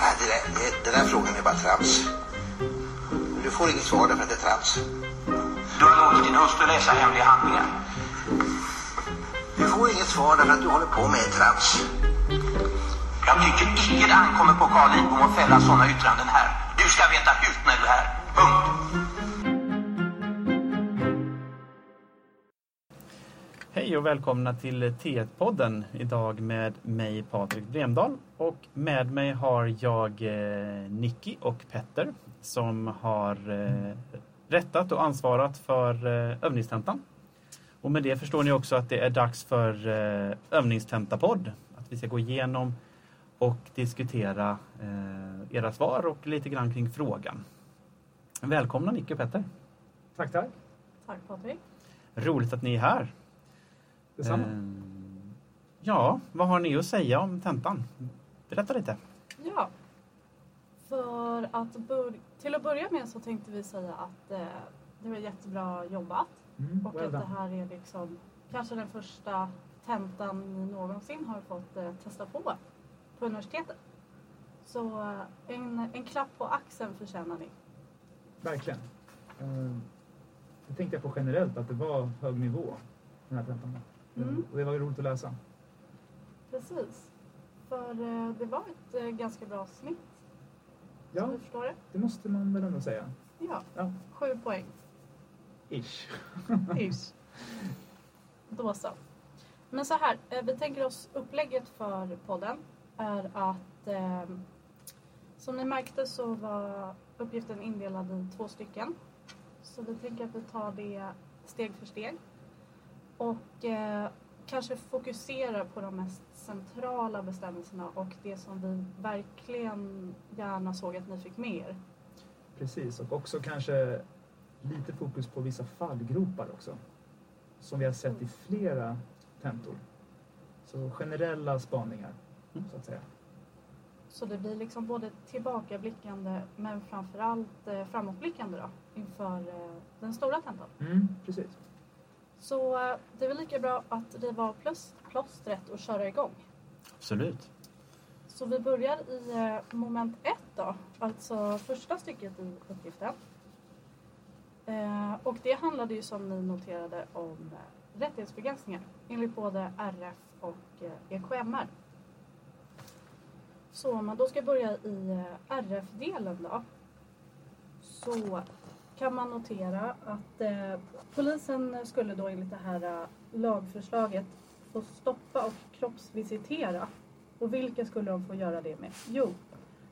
Nej, det där, det, den där frågan är bara trams. Du får inget svar därför att det är trams. Du har låtit din hustru läsa hemliga handlingar. Du får inget svar därför att du håller på med trams. Jag tycker icke det ankommer på Carl Lidbom att fälla sådana yttranden här. Du ska veta hut när du är här. Punkt. Hej och välkomna till T1-podden. Idag med mig Patrik Bremdahl och med mig har jag eh, Nicky och Petter som har eh, rättat och ansvarat för eh, övningstentan. Och med det förstår ni också att det är dags för eh, övningstentapodd. Att vi ska gå igenom och diskutera eh, era svar och lite grann kring frågan. Välkomna Nicky och Petter. Tack, tack. Tack Patrik. Roligt att ni är här. Detsamma. Ehm, Ja, vad har ni att säga om tentan? Berätta lite. Ja. För att bör- till att börja med så tänkte vi säga att eh, det var jättebra jobbat Mm, och well att det här är liksom kanske den första tentan ni någonsin har fått eh, testa på på universitetet. Så eh, en, en klapp på axeln förtjänar ni. Verkligen. Eh, Det tänkte jag på generellt, att det var hög nivå, den här tentan. Mm. Och det var roligt att läsa. Precis. För eh, det var ett eh, ganska bra snitt. Ja, du förstår det. det måste man väl ändå säga. Ja, Ja, sju poäng. ish. Ish. Då så. Men så här, eh, vi tänker oss upplägget för podden är att eh, som ni märkte så var uppgiften indelad i två stycken. Så vi tänker att vi tar det steg för steg. Och eh, kanske fokuserar på de mest centrala bestämmelserna och det som vi verkligen gärna såg att ni fick med er. Precis, och också kanske lite fokus på vissa fallgropar också. Som vi har sett i flera tentor. Så generella spaningar, så att säga. Så det blir liksom både tillbakablickande men framförallt eh, framåtblickande då inför eh, den stora tentan. Mm, precis. Så eh, det är väl lika bra att riva av plus, plåstret och köra igång. Absolut. Så vi börjar i eh, moment ett då, alltså första stycket i uppgiften. Eh, och det handlade ju som ni noterade om rättighetsbegränsningar enligt både RF och EKMR. Så om man då ska börja i RF-delen då så kan man notera att eh, polisen skulle då enligt det här eh, lagförslaget få stoppa och kroppsvisitera och vilka skulle de få göra det med? Jo,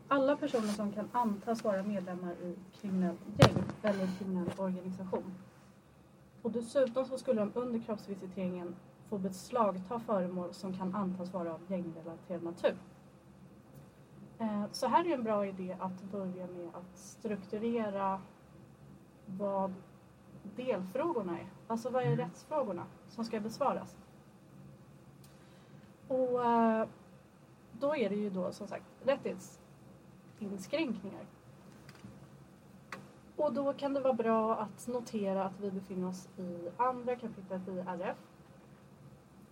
alla personer som kan antas vara medlemmar i kriminellt gäng eller kriminell organisation. Och dessutom så skulle de under kroppsvisiteringen få beslagta föremål som kan antas vara av gängrelaterad natur. Eh, så här är en bra idé att börja med att strukturera vad delfrågorna är. Alltså vad är Mm. rättsfrågorna som ska besvaras? Och eh, då är det ju då som sagt rättighetsinskränkningar. Och då kan det vara bra att notera att vi befinner oss i andra kapitlet i RF.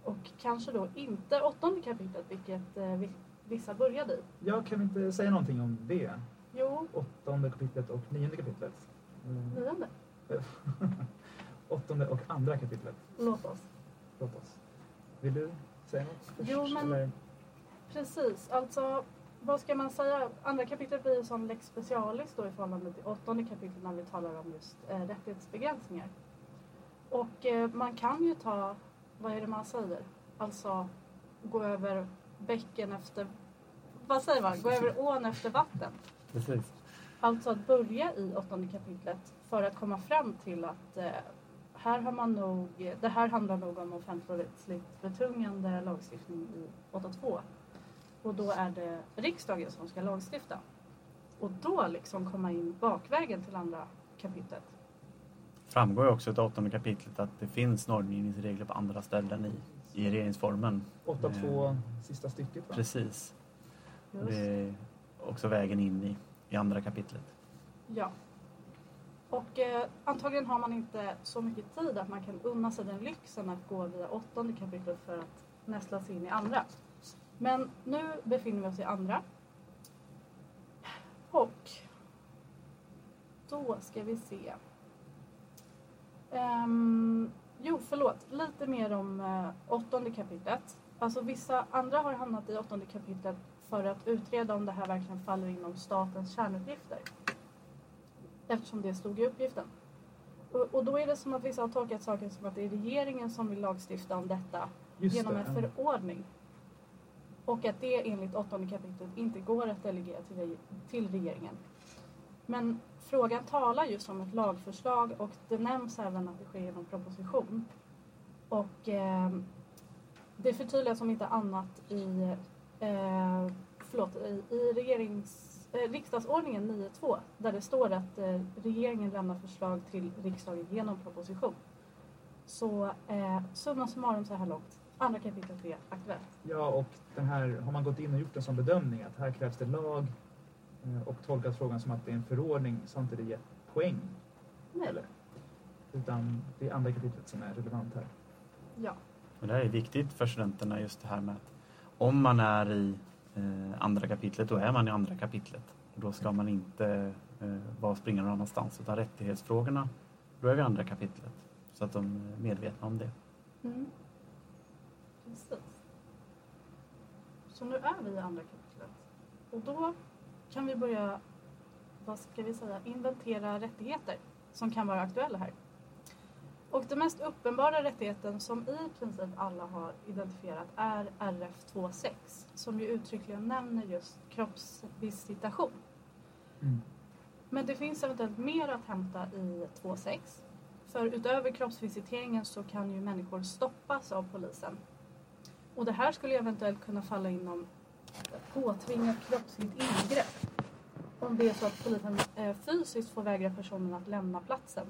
Och kanske då inte åttonde kapitlet, vilket eh, vi- vissa började i. Ja, kan vi inte säga någonting om det? Jo, Åttonde kapitlet och nionde kapitlet. Nionde. Åttonde och andra kapitlet. Låt oss. Låt oss. Vill du säga något först? Jo, men- Eller? Precis, alltså vad ska man säga? Andra kapitlet blir som lex specialis då i förhållande till åttonde kapitlet när vi talar om just eh, rättighetsbegränsningar. Och eh, man kan ju ta, vad är det man säger? Alltså gå över bäcken efter, vad säger man? Gå över ån efter vatten. Precis. Alltså att börja i åttonde kapitlet för att komma fram till att eh, här har man nog, det här handlar nog om offentligrättsligt betungande lagstiftning i 8.2. Och då är det riksdagen som ska lagstifta. Och då liksom komma in bakvägen till andra kapitlet. Framgår ju också av åttonde kapitlet att det finns normgivningsregler på andra ställen i, i regeringsformen. 8.2 sista stycket va? Precis. Och Just. det är också vägen in i, i andra kapitlet. Ja. Och eh, antagligen har man inte så mycket tid att man kan unna sig den lyxen att gå via åttonde kapitlet för att nästla sig in i andra. Men nu befinner vi oss i andra. Och då ska vi se. Um, jo, förlåt. Lite mer om eh, åttonde kapitlet. Alltså vissa andra har hamnat i åttonde kapitlet för att utreda om det här verkligen faller inom statens kärnuppgifter. Eftersom det stod i uppgiften. Och, och då är det som att vissa har tolkat saken som att det är regeringen som vill lagstifta om detta Just genom det, en förordning. Och att det enligt åttonde kapitlet inte går att delegera till, till regeringen. Men frågan talar just om ett lagförslag och det nämns även att det sker genom proposition. Och eh, det förtydligas om inte annat i, eh, förlåt, i, i regerings, eh, riksdagsordningen 9.2 där det står att eh, regeringen lämnar förslag till riksdagen genom proposition. Så eh, summa summarum så här långt, andra kapitlet är aktuellt. Ja, och den här, har man gått in och gjort en sån bedömning att här krävs det lag eh, och tolkat frågan som att det är en förordning så har inte det gett poäng. Nej. Eller? Utan det är andra kapitlet som är relevant här. Ja. Och det här är viktigt för studenterna just det här med att om man är i eh, andra kapitlet då är man i andra kapitlet. Då ska man inte eh, vara springa någon annanstans utan rättighetsfrågorna då är vi i andra kapitlet. Så att de är medvetna om det. Mm. Precis. Så nu är vi i andra kapitlet. Och då kan vi börja, vad ska vi säga, inventera rättigheter som kan vara aktuella här. Och den mest uppenbara rättigheten som i princip alla har identifierat är RF 2.6 som ju uttryckligen nämner just kroppsvisitation. Mm. Men det finns eventuellt mer att hämta i 2.6. För utöver kroppsvisiteringen så kan ju människor stoppas av polisen. Och det här skulle eventuellt kunna falla inom påtvingat kroppsligt ingrepp. Om det är så att polisen eh, fysiskt får vägra personen att lämna platsen.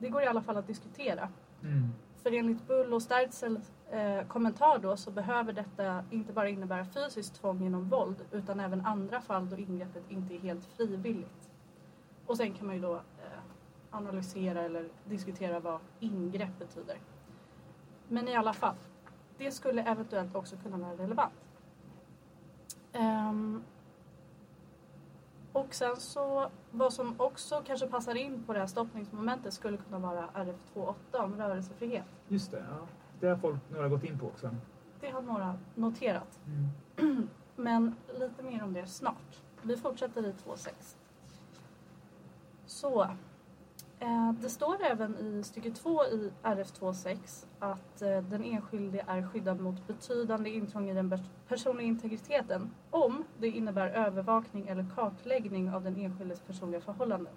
Det går i alla fall att diskutera. Mm. För enligt Bull och Stertzels eh, kommentar då så behöver detta inte bara innebära fysiskt tvång genom våld utan även andra fall då ingreppet inte är helt frivilligt. Och sen kan man ju då eh, analysera eller diskutera vad ingrepp betyder. Men i alla fall, det skulle eventuellt också kunna vara relevant. Ehm, och sen så, vad som också kanske passar in på det här stoppningsmomentet skulle kunna vara RF28 om rörelsefrihet. Just det, ja. Det har folk, några gått in på också. Det har några noterat. Mm. Men lite mer om det snart. Vi fortsätter i 2.6. Så. Eh, det står även i stycke 2 i RF 2.6 att eh, den enskilde är skyddad mot betydande intrång i den pers- personliga integriteten om det innebär övervakning eller kartläggning av den enskildes personliga förhållanden.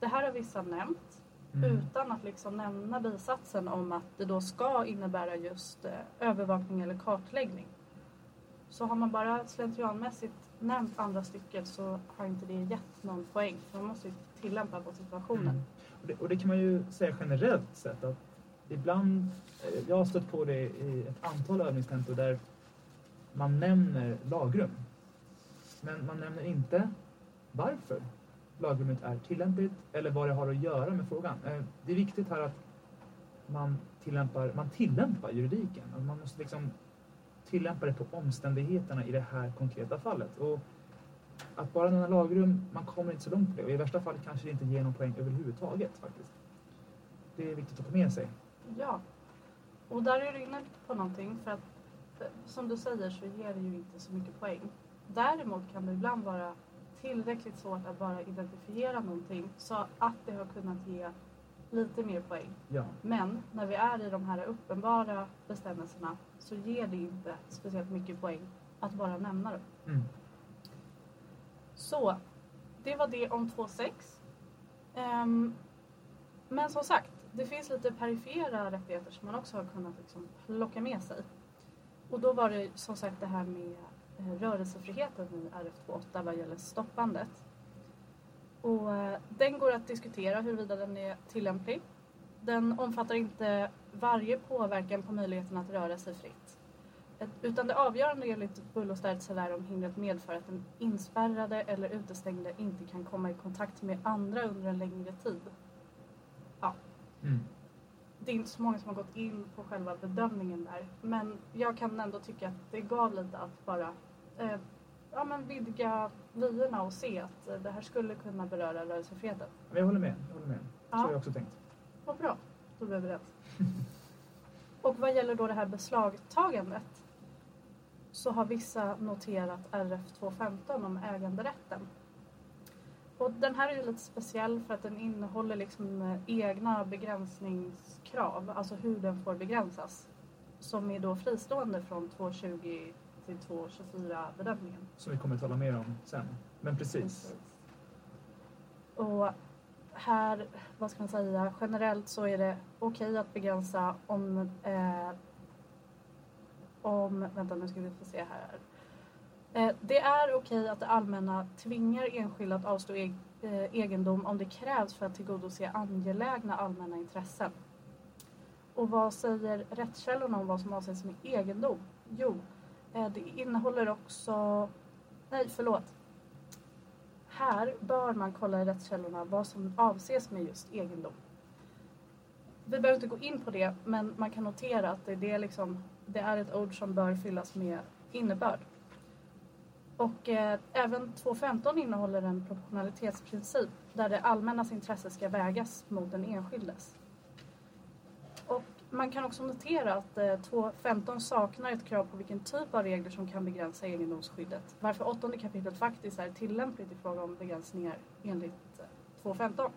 Det här har vissa nämnt Mm. utan att liksom nämna bisatsen om att det då ska innebära just eh, övervakning eller kartläggning. Så har man bara slentrianmässigt nämnt andra stycket så har inte det gett någon poäng. För man måste ju tillämpa på situationen. Mm. Och, det, och det kan man ju säga generellt sett att ibland, eh, jag har stött på det i ett antal övningstentor där man nämner lagrum. Men man nämner inte varför lagrummet är tillämpligt eller vad det har att göra med frågan. Eh, det är viktigt här att man tillämpar, man tillämpar juridiken. Man måste liksom tillämpa det på omständigheterna i det här konkreta fallet. Och att bara nämna lagrum, man kommer inte så långt på det. Och i värsta fall kanske det inte ger någon poäng överhuvudtaget faktiskt. Det är viktigt att ta med sig. Ja. Och där är du inne på någonting för att som du säger så ger det ju inte så mycket poäng. Däremot kan det ibland vara tillräckligt svårt att bara identifiera någonting så att det har kunnat ge lite mer poäng. Ja. Men när vi är i de här uppenbara bestämmelserna så ger det inte speciellt mycket poäng att bara nämna dem. Mm. Så, det var det om 2.6. Ehm, men som sagt, det finns lite perifera rättigheter som man också har kunnat liksom plocka med sig. Och då var det som sagt det här med eh, rörelsefriheten i RF28 vad gäller stoppandet. Och eh, den går att diskutera huruvida den är tillämplig. Den omfattar inte varje påverkan på möjligheten att röra sig fritt. Utan det avgörande enligt Bull och Sterzel är om hindret medför att den inspärrade eller utestängde inte kan komma i kontakt med andra under en längre tid. Mm. Det är inte så många som har gått in på själva bedömningen där. Men jag kan ändå tycka att det gav lite att bara eh, ja, men vidga vyerna och se att det här skulle kunna beröra rörelsefriheten. Jag håller med. Jag håller med. Så har jag också tänkt. Vad bra, då är vi överens. Och vad gäller då det här beslagtagandet så har vissa noterat RF 215 om äganderätten. Och den här är ju lite speciell för att den innehåller liksom eh, egna begränsningskrav, alltså hur den får begränsas, som är då fristående från 220 till 224 bedömningen. Som vi kommer att tala mer om sen. Men precis. Och här, vad ska man säga, generellt så är det okej att begränsa om, eh, om, vänta nu ska vi få se här. Eh, det är okej att det allmänna tvingar enskilda att avstå eg, eh, egendom om det krävs för att tillgodose angelägna allmänna intressen. Och vad säger rättskällorna om vad som avses med egendom? Jo, Eh, det innehåller också, nej förlåt, här bör man kolla i rättskällorna vad som avses med just egendom. Vi behöver inte gå in på det, men man kan notera att det, det, är, liksom, det är ett ord som bör fyllas med innebörd. Och eh, även 2.15 innehåller en proportionalitetsprincip där det allmännas intresse ska vägas mot den enskildes. Man kan också notera att eh, 2.15 saknar ett krav på vilken typ av regler som kan begränsa egendomsskyddet. Varför åttonde kapitlet faktiskt är tillämpligt i fråga om begränsningar enligt eh, 2.15.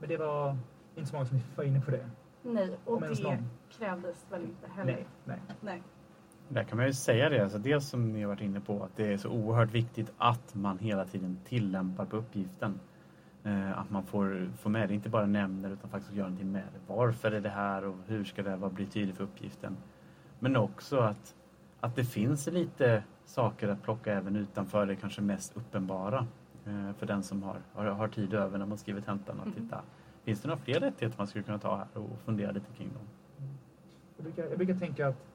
Men det var inte så många som var inne på det. Nej, och det någon. krävdes väl inte heller. Nej. nej. Nej. Där kan man ju säga det, alltså dels som ni har varit inne på, att det är så oerhört viktigt att man hela tiden tillämpar på uppgiften. Eh, att man får, får med det, inte bara nämner utan faktiskt gör någonting med det. Varför är det här och hur ska det vara, bli tydligt för uppgiften? Men också att, att det finns lite saker att plocka även utanför det kanske mest uppenbara. Eh, för den som har, har, har tid över när man skriver tentan att Mhm. titta. Finns det några fler rättigheter man skulle kunna ta här och fundera lite kring dem? Jag brukar, jag brukar tänka att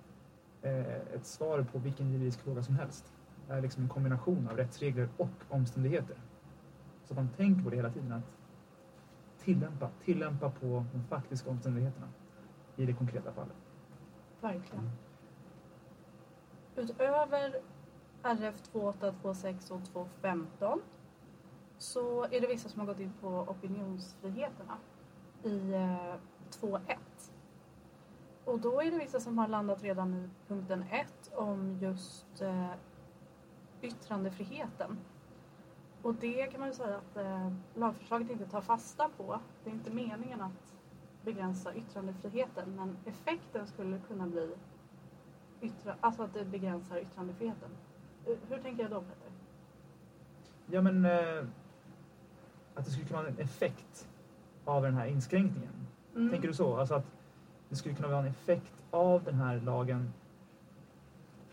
eh, ett svar på vilken juridisk fråga som helst är liksom en kombination av rättsregler och omständigheter. Så att man tänker på det hela tiden att tillämpa, tillämpa på de faktiska omständigheterna i det konkreta fallet. Verkligen. Utöver RF 2826 och 215 så är det vissa som har gått in på opinionsfriheterna i eh, 2.1. Och då är det vissa som har landat redan i punkten 1 om just eh, yttrandefriheten. Och det kan man ju säga att eh, lagförslaget inte tar fasta på. Det är inte meningen att begränsa yttrandefriheten men effekten skulle kunna bli yttra, alltså att det begränsar yttrandefriheten. Eh, Hur tänker jag då Petter? Ja, men eh, att det skulle kunna vara en effekt av den här inskränkningen. Mm. Tänker du så? Alltså att det skulle kunna vara en effekt av den här lagen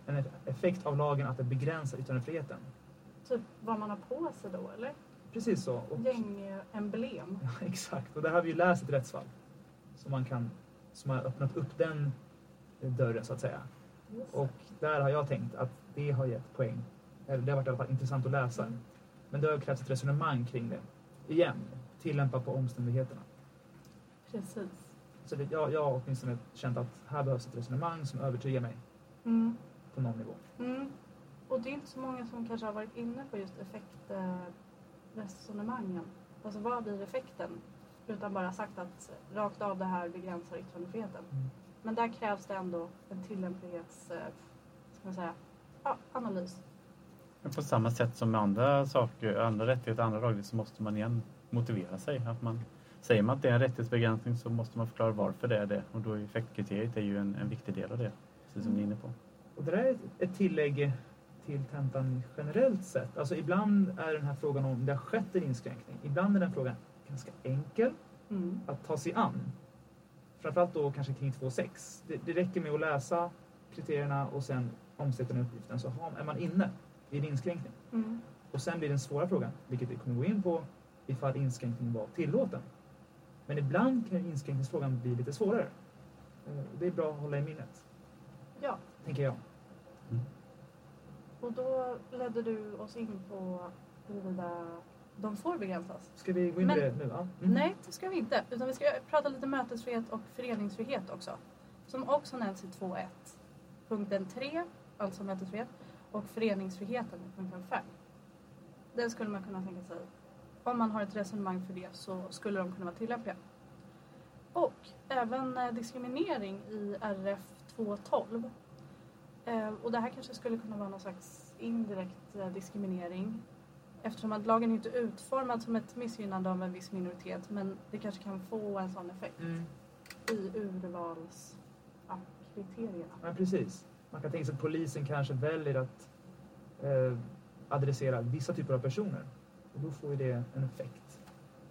en eff- effekt av lagen att det begränsar yttrandefriheten. Typ vad man har på sig då eller? Precis så. Och, Gängemblem. Ja, exakt. Och där har vi ju läst ett rättsfall som, man kan, som har öppnat upp den dörren så att säga. Och där har jag tänkt att det har gett poäng. Eller det har varit i alla fall intressant att läsa. Mm. Men det har krävts ett resonemang kring det. Igen, tillämpa på omständigheterna. Precis. Så det, jag, jag har åtminstone känt att här behövs ett resonemang som övertygar mig Mm. på någon nivå. Mm. Och det är inte så många som kanske har varit inne på just effektresonemangen. Alltså vad blir effekten? Utan bara sagt att rakt av det här begränsar yttrandefriheten. Mm. Men där krävs det ändå en tillämplighets... eh, Ska man säga, ja, analys. Men på samma sätt som med andra saker, andra rättigheter, andra lagar så måste man igen motivera sig. Att man, säger man att det är en rättighetsbegränsning så måste man förklara varför det är det. Och då är effektkriteriet är ju en, en viktig del av det. Precis som ni är inne på. Och det där är ett tillägg till tentan generellt sett. Alltså ibland är den här frågan om det har skett en inskränkning. Ibland är den frågan ganska enkel Mm. att ta sig an. Framförallt då kanske kring 2.6. Det, det räcker med att läsa kriterierna och sen omsätta den uppgiften så har, är man inne i en inskränkning. Mm. Och sen blir den svåra frågan, vilket vi kommer gå in på, ifall inskränkningen var tillåten. Men ibland kan inskränkningsfrågan bli lite svårare. Eh, Det är bra att hålla i minnet, Ja, tänker jag. Och då ledde du oss in på huruvida de får begränsas. Ska vi gå in på det nu? Ja. Mm. Nej, det ska vi inte. Utan vi ska prata lite mötesfrihet och föreningsfrihet också. Som också nämns i 2.1. Punkten 3, alltså mötesfrihet. och föreningsfriheten i punkten 5. Den skulle man kunna tänka sig, om man har ett resonemang för det så skulle de kunna vara tillämpliga. Och även eh, diskriminering i RF 212. Eh, och det här kanske skulle kunna vara någon slags indirekt eh, diskriminering eftersom att lagen inte är utformad som ett missgynnande av en viss minoritet men det kanske kan få en sån effekt Mm. i urvalskriterierna. Ja, precis. Man kan tänka sig att polisen kanske väljer att eh, adressera vissa typer av personer. Och då får ju det en effekt.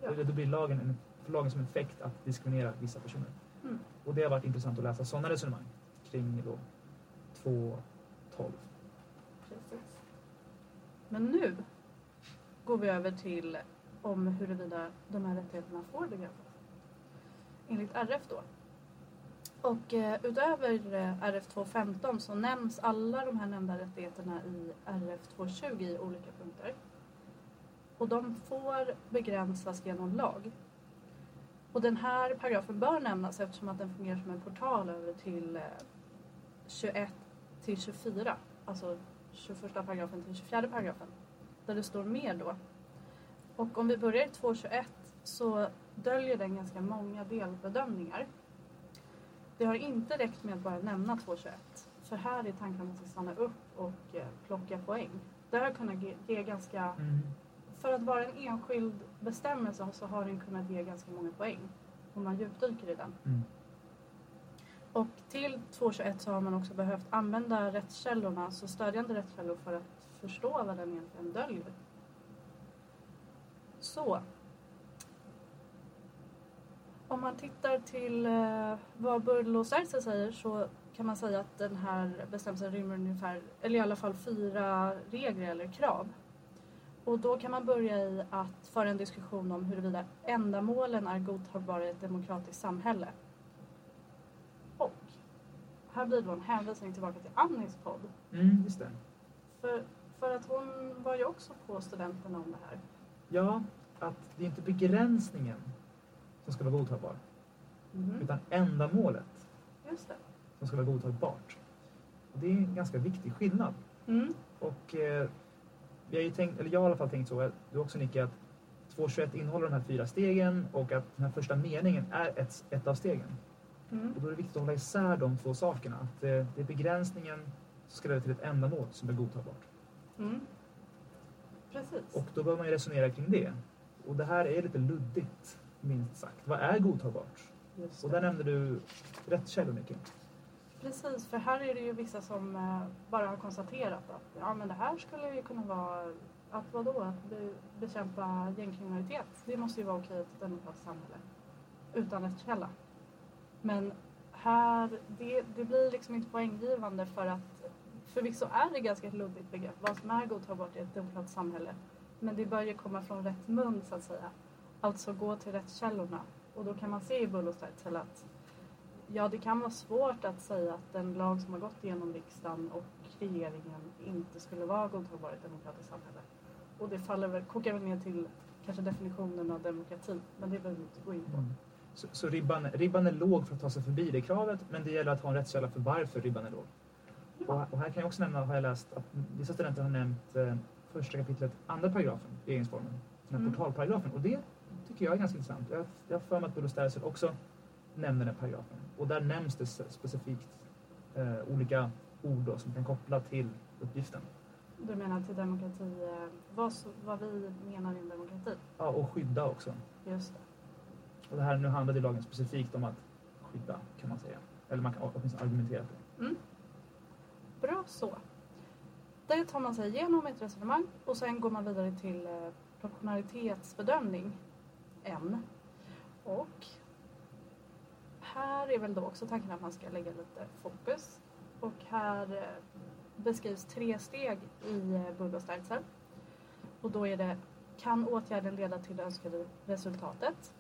Ja. Då blir lagen, en, lagen som effekt att diskriminera vissa personer. Mm. Och det har varit intressant att läsa sådana resonemang kring då 2.12. Precis. Men nu går vi över till om huruvida de här rättigheterna får begränsas. Enligt RF då. Och eh, utöver eh, RF 215 så nämns alla de här nämnda rättigheterna i RF 220 i olika punkter. Och de får begränsas genom lag. Och den här paragrafen bör nämnas eftersom att den fungerar som en portal över till eh, 21 till 24. Alltså 21 paragrafen till 24 paragrafen. Där det står mer då. Och om vi börjar i 2.21 så döljer den ganska många delbedömningar. Det har inte räckt med att bara nämna 2.21. För här är tanken att man ska stanna upp och eh, plocka poäng. Det har kunnat ge, ganska... För att vara en enskild bestämmelse så har den kunnat ge ganska många poäng. Om man djupdyker i den. Mm. Och till 2.21 så har man också behövt använda rättskällorna, alltså stödjande rättskällor för att förstå vad den egentligen döljer. Så. Om man tittar till eh, vad Burlo Serse säger så kan man säga att den här bestämmelsen rymmer ungefär, eller i alla fall fyra regler eller krav. Och då kan man börja i att föra en diskussion om huruvida ändamålen är godtagbara i ett demokratiskt samhälle. Här blir då en hänvisning tillbaka till Annis podd. Mm, just det. För, för att hon var ju också på studenterna om det här. Ja, att det är inte begränsningen som ska vara godtagbar. Mhm. Utan ändamålet Just det. som ska vara godtagbart. Och det är en ganska viktig skillnad. Mm. Och eh, vi har ju tänkt, eller jag har i alla fall tänkt så, du också Nicke, att 2.21 innehåller de här fyra stegen och att den här första meningen är ett, ett av stegen. Mm. Och då är det viktigt att hålla isär de två sakerna. Att eh, det är begränsningen som ska leda till ett ändamål som är godtagbart. Mm. Precis. Och då bör man ju resonera kring det. Och det här är lite luddigt, minst sagt. Vad är godtagbart? Och det. där nämnde du rätt källor, Nicke. Precis, för här är det ju vissa som eh, bara har konstaterat att ja, men det här skulle ju kunna vara att vadå, att be, bekämpa gängkriminalitet. Det måste ju vara okej i ett demokratiskt samhälle utan rättskälla. Men här, det, det blir liksom inte poänggivande för att förvisso är det ganska ett luddigt begrepp vad som är godtagbart i ett demokratiskt samhälle. Men det bör ju komma från rätt mun så att säga. Alltså gå till rätt källorna Och då kan man se i Bullos att Ja, det kan vara svårt att säga att en lag som har gått igenom riksdagen och regeringen inte skulle vara godtagbar i ett demokratiskt samhälle. Och det faller väl, kokar väl ner till kanske definitionen av demokrati, men det behöver vi inte gå in på. Mm. Så, så ribban, ribban är låg för att ta sig förbi det kravet, men det gäller att ha en rättskälla för varför ribban är låg. Och, och här kan jag också nämna, har jag läst, att vissa studenter har nämnt eh, första kapitlet, andra paragrafen i regeringsformen. Den här Mm. portalparagrafen. Och det tycker jag är ganska intressant. Jag, jag har för mig att Bodo Sterzel också nämner den paragrafen. Och där nämns det specifikt eh, olika ord då, som kan koppla till uppgiften. Du menar till demokrati, eh, vad, vad vi menar i en demokrati? Ja, och skydda också. Just det. Och det här nu handlade lagen specifikt om att skydda, kan man säga. Eller man kan åtminstone argumentera för det. Mm. Bra så. Det tar man sig igenom ett resonemang och sen går man vidare till eh, proportionalitetsbedömning. N. Och här är väl då också tanken att man ska lägga lite fokus. Och här eh, beskrivs tre steg i eh, Burgos Och då är det kan åtgärden leda till det önskade resultatet?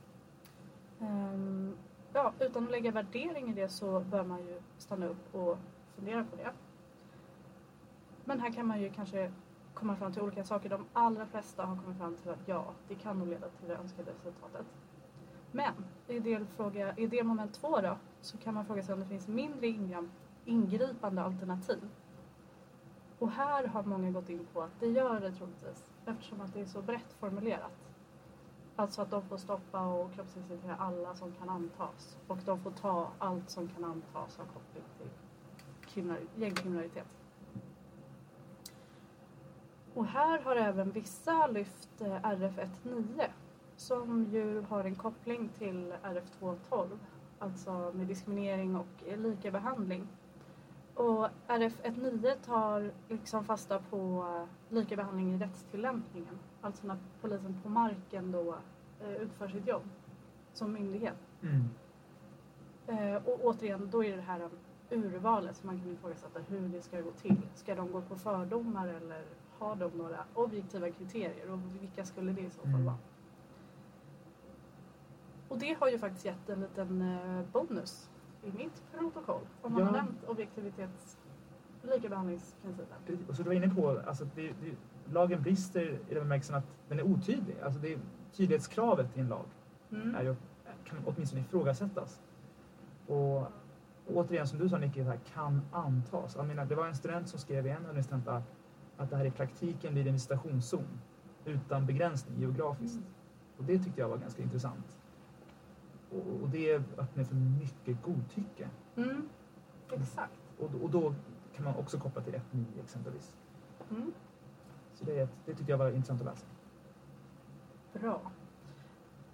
Ehm, ja, utan att lägga värdering i det så bör man ju stanna upp och fundera på det. Men här kan man ju kanske komma fram till olika saker. De allra flesta har kommit fram till att ja, det kan nog leda till det önskade resultatet. Men i delfråga, i delmoment två då, så kan man fråga sig om det finns mindre ingripande alternativ. Och här har många gått in på att det gör det troligtvis eftersom att det är så brett formulerat. Alltså att de får stoppa och kroppsvisitera alla som kan antas och de får ta allt som kan antas ha koppling till gängkriminalitet. Och här har även vissa lyft eh, RF19 som ju har en koppling till RF212, alltså med diskriminering och eh, likabehandling. Och RF19 tar liksom fasta på eh, likabehandling i rättstillämpningen, alltså när polisen på marken då eh, utför sitt jobb som myndighet. Mm. Eh, och återigen, då är det här urvalet som man kan ifrågasätta hur det ska gå till. Ska de gå på fördomar eller har de några objektiva kriterier och vilka skulle det i så fall Mm. vara? Och det har ju faktiskt gett en liten eh, bonus i mitt protokoll om man Ja. har nämnt objektivitets likabehandlingsprincipen. Och så du var inne på, alltså, det, det, lagen brister i den bemärkelsen att den är otydlig. Alltså det, tydlighetskravet i en lag Mm. är ju, kan åtminstone ifrågasättas. Och återigen, som du sa Nicky, det här kan antas. Jag menar, det var en student som skrev i en understudent att det här i praktiken blir en visitationszon utan begränsning geografiskt. Mm. Och det tyckte jag var ganska intressant. Och, och det öppnar för mycket godtycke. Mm. Exakt. Och, och då kan man också koppla till 1.9 exempelvis. Mm. Så det, det tyckte jag var intressant att läsa. Bra.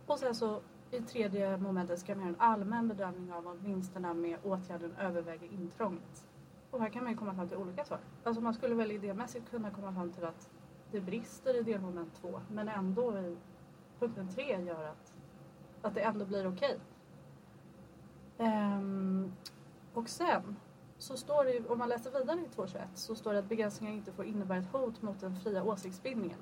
Och sen så i tredje momentet ska man göra en allmän bedömning av om vinsterna med åtgärden överväger intrånget. Och här kan man ju komma fram till olika svar. Alltså man skulle väl idémässigt kunna komma fram till att det brister i delmoment två men ändå i punkten tre gör att, att det ändå blir okej. Ehm, och sen så står det ju, om man läser vidare i 221 så står det att begränsningar inte får innebära ett hot mot den fria åsiktsbildningen.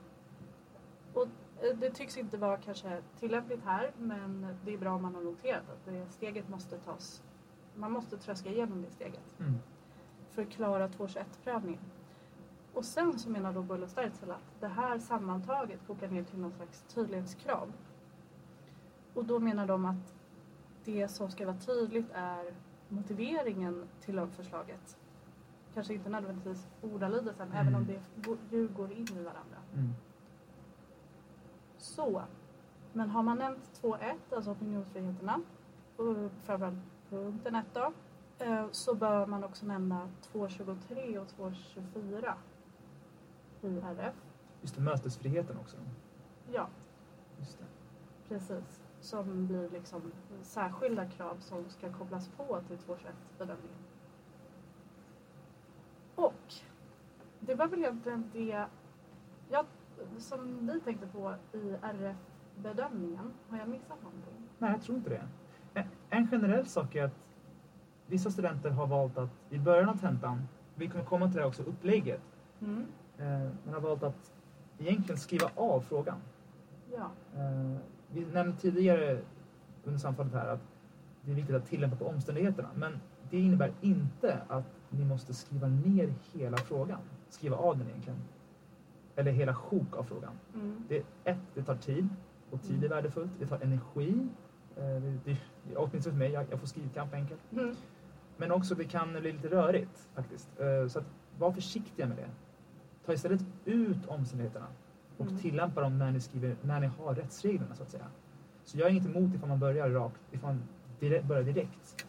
Och eh, det tycks inte vara kanske tillämpligt här men det är bra om man har noterat att det steget måste tas. Man måste tröska igenom det steget Mm. för att klara 221-prövningen. Och sen så menar då Bull och Sterzel att det här sammantaget kokar ner till någon slags tydlighetskrav. Och då menar de att det som ska vara tydligt är motiveringen till lagförslaget. Kanske inte nödvändigtvis ordalydelsen, Mm. även om det go- ju går in i varandra. Mm. Så, men har man nämnt 2.1, alltså opinionsfriheterna, och framförallt punkten 1 då, eh, så bör man också nämna 2.23 och 2.24 i RF. Just det, mötesfriheten också. Ja, Just det. precis. Som blir liksom särskilda krav som ska kopplas på till 2.21-bedömningen. Och det var väl egentligen det jag, som vi tänkte på i RF-bedömningen. Har jag missat någonting? Nej, jag tror inte det. En, en generell sak är att vissa studenter har valt att i början av tentan, vi kommer komma till det också, upplägget, Mm. eh, man har valt att egentligen skriva av frågan. Ja. Vi nämnde tidigare under samtalet här att det är viktigt att tillämpa på omständigheterna. Men det innebär inte att ni måste skriva ner hela frågan. Skriva av den egentligen. Eller hela sjok av frågan. Mm. Det, ett, det tar tid. Och tid är värdefullt. Det tar energi. Eh, det, det, åtminstone för mig, jag, jag får skrivkamp enkelt. Mm. Men också det kan bli lite rörigt faktiskt. Eh, Så att var försiktiga med det. Ta istället ut omständigheterna och Mm. tillämpa dem när ni, skriver, när ni har rättsreglerna så att säga. Så jag är inget emot ifall man börjar rakt, ifall man direkt, börjar direkt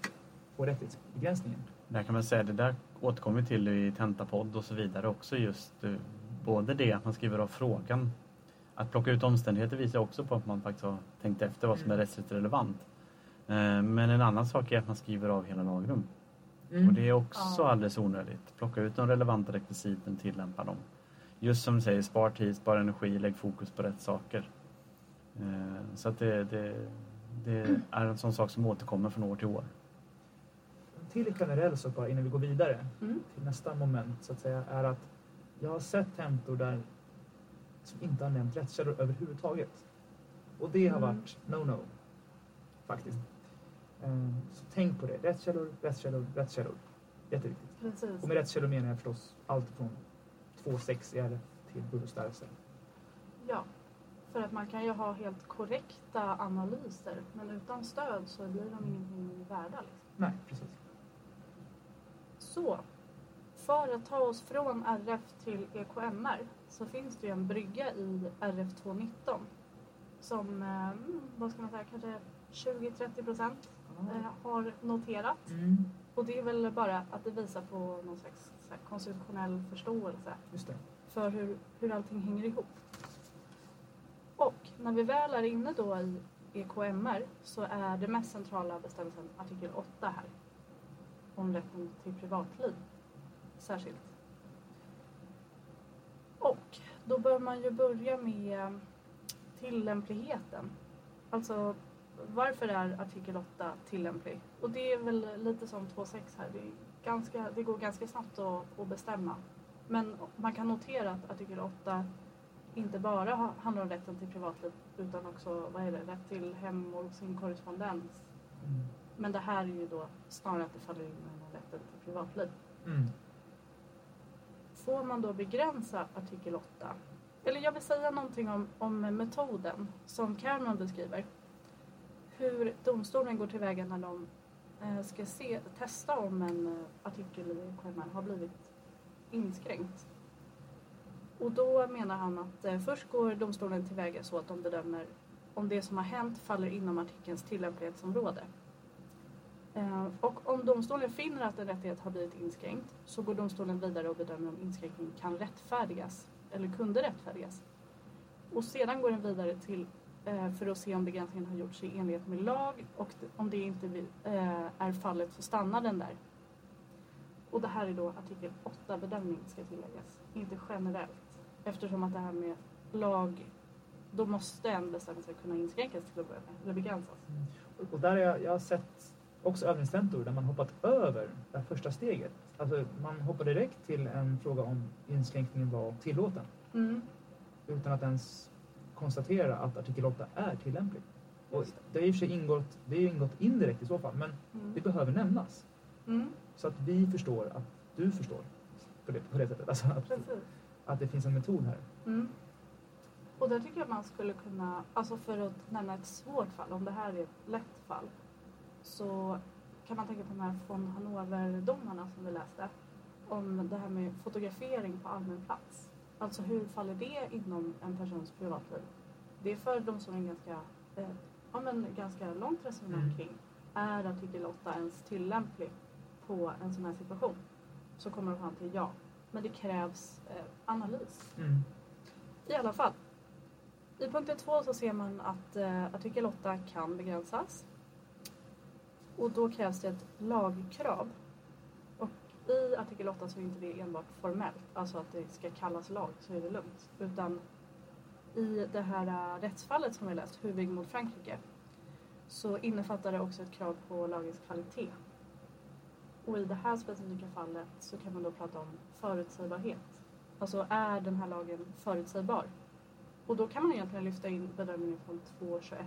på rättighetsbegränsningen. Där kan man säga, det där återkommer vi till i tentapodd och så vidare också just eh, både det att man skriver av frågan. Att plocka ut omständigheter visar också på att man faktiskt har tänkt efter vad som är rättsligt relevant. Eh, Men en annan sak är att man skriver av hela lagrum. Mm. Och det är också Ja. alldeles onödigt. Plocka ut de relevanta rekvisiten, tillämpa dem. Just som du säger, spar tid, spar energi, lägg fokus på rätt saker. Eh, Så att det, det, det är en sån sak som återkommer från år till år. Till generell sak bara innan vi går vidare Mm. till nästa moment så att säga är att jag har sett tentor där som inte har nämnt rättskällor överhuvudtaget. Och det har Mm. varit no-no faktiskt. Ehm, Så tänk på det. Rättskällor, rättskällor, rättskällor. Jätteviktigt. Precis. Och med rättskällor menar jag förstås allt från 2.6 i RF till Burrostärelse. Ja, för att man kan ju ha helt korrekta analyser men utan stöd så blir de ingenting värda. Liksom. Nej, precis. Så, för att ta oss från RF till EKMR så finns det ju en brygga i RF 219 som, eh, vad ska man säga, kanske 20-30 procent eh, har noterat. Mm, Och det är väl bara att det visar på någon slags så här, konstitutionell förståelse för hur, hur allting hänger ihop. Och när vi väl är inne då i EKMR så är det mest centrala bestämmelsen artikel 8 här. Om rätten till privatliv särskilt. Och då bör man ju börja med tillämpligheten. Alltså varför är artikel 8 tillämplig? Och det är väl lite som 2.6 här. Det, ganska, det går ganska snabbt att, att bestämma. Men man kan notera att artikel 8 inte bara ha- handlar om rätten till privatliv utan också vad är det, rätt till hem och sin korrespondens. Mm. Men det här är ju då snarare att det faller in under rätten till privatliv. Mm. Får man då begränsa artikel 8? Eller jag vill säga någonting om, om metoden som Cameron beskriver. Hur domstolen går tillväga när de eh, ska se, testa om en eh, artikel i KML har blivit inskränkt. Och då menar han att eh, först går domstolen tillväga så att de bedömer om det som har hänt faller inom artikelns tillämplighetsområde. Och om domstolen finner att en rättighet har blivit inskränkt så går domstolen vidare och bedömer om inskränkningen kan rättfärdigas eller kunde rättfärdigas. Och sedan går den vidare till för att se om begränsningen har gjorts i enlighet med lag och om det inte eh, är fallet så stannar den där. Och det här är då artikel 8 bedömning ska tilläggas, inte generellt. Eftersom att det här med lag, då måste en bestämmelse kunna inskränkas till att börja med, eller begränsas. Och, och där har jag, jag har sett också övningstentor där man hoppat över det första steget. Alltså man hoppar direkt till en fråga om inskränkningen var tillåten Mm. utan att ens konstatera att artikel 8 är tillämplig. Och det har i och för sig ingått, det är ingått indirekt i så fall, men Mm. det behöver nämnas. Mm. Så att vi förstår att du förstår på det, på det sättet. Alltså att, att det finns en metod här. Mm. Och där tycker jag man skulle kunna, alltså för att nämna ett svårt fall, om det här är ett lätt fall, så kan man tänka på de här von Hannover-domarna som vi läste. Om det här med fotografering på allmän plats. Alltså hur faller det inom en persons privatliv? Det är för domstolen ganska, eh, ja, men ganska långt resonemang Mm. kring. Är artikel 8 ens tillämplig på en sån här situation? Så kommer de fram till ja. Men det krävs eh, analys. Mm. I alla fall. I punkten 2 så ser man att eh, artikel 8 kan begränsas. Och då krävs det ett lagkrav. I artikel 8 så är inte det enbart formellt, alltså att det ska kallas lag så är det lugnt. Utan i det här äh, rättsfallet som vi läst, Huvig mot Frankrike, så innefattar det också ett krav på lagens kvalitet. Och i det här specifika fallet så kan man då prata om förutsägbarhet. Alltså är den här lagen förutsägbar? Och då kan man egentligen lyfta in bedömningen från 2.21.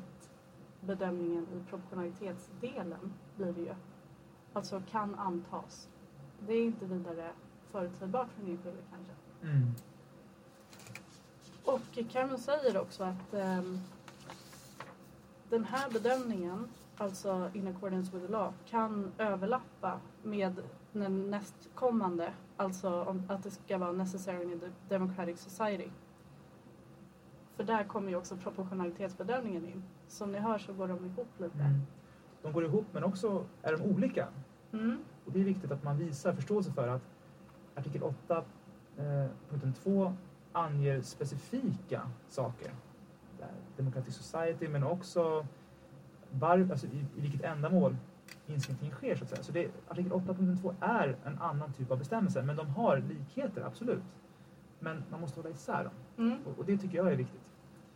Bedömningen i proportionalitetsdelen blir det ju. Alltså kan antas. Det är inte vidare förutsägbart för den enskilde kanske. Mm. Och Cameron säger också att ehm, den här bedömningen, alltså in accordance with the law, kan överlappa med den nästkommande, alltså om, att det ska vara necessary in the democratic society. För där kommer ju också proportionalitetsbedömningen in. Som ni hör så går de ihop lite. Mm. De går ihop men också är de olika. Mm. Och det är viktigt att man visar förståelse för att artikel 8, eh, punkten 2 anger specifika saker. Democratic Society men också var, alltså i, i vilket ändamål inskränkningen sker så att säga. Så det, artikel 8, punkten 2 är en annan typ av bestämmelse men de har likheter, absolut. Men man måste hålla isär dem Mm. och, och det tycker jag är viktigt.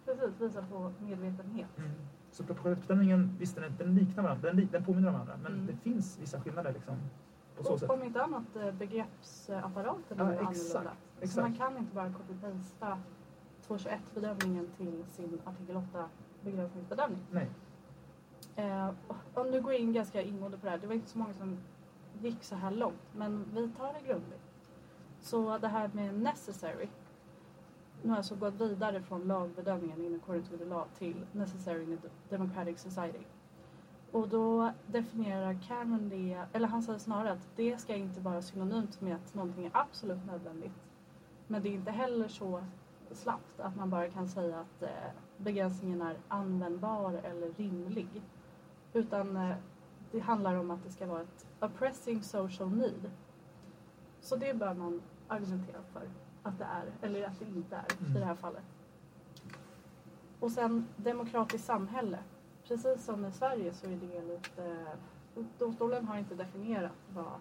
Precis, visa på medvetenhet. Så proportionalitetsbestämningen, visst den, den liknar varandra, den, den påminner om varandra men Mm. det finns vissa skillnader liksom. På så Och sätt. om inte annat eh, begreppsapparaten Ja, är exakt, annorlunda. Så exakt. man kan inte bara copy-pasta 221 bedömningen till sin artikel 8 begränsningsbedömning. Nej. Eh, och nu går in ganska ingående på det här. Det var inte så många som gick så här långt. Men vi tar det grundligt. Så det här med necessary. Nu har jag alltså gått vidare från lagbedömningen in according to the law till necessary in a democratic society. Och då definierar Cameron det, eller han säger snarare att det ska inte vara synonymt med att någonting är absolut nödvändigt. Men det är inte heller så slappt att man bara kan säga att eh, begränsningen är användbar eller rimlig. Utan eh, det handlar om att det ska vara ett ”oppressing social need. Så det bör man argumentera för att det är, eller att det inte är Mm. i det här fallet. Och sen demokratiskt samhälle. Precis som i Sverige så är det lite... Domstolen har inte definierat vad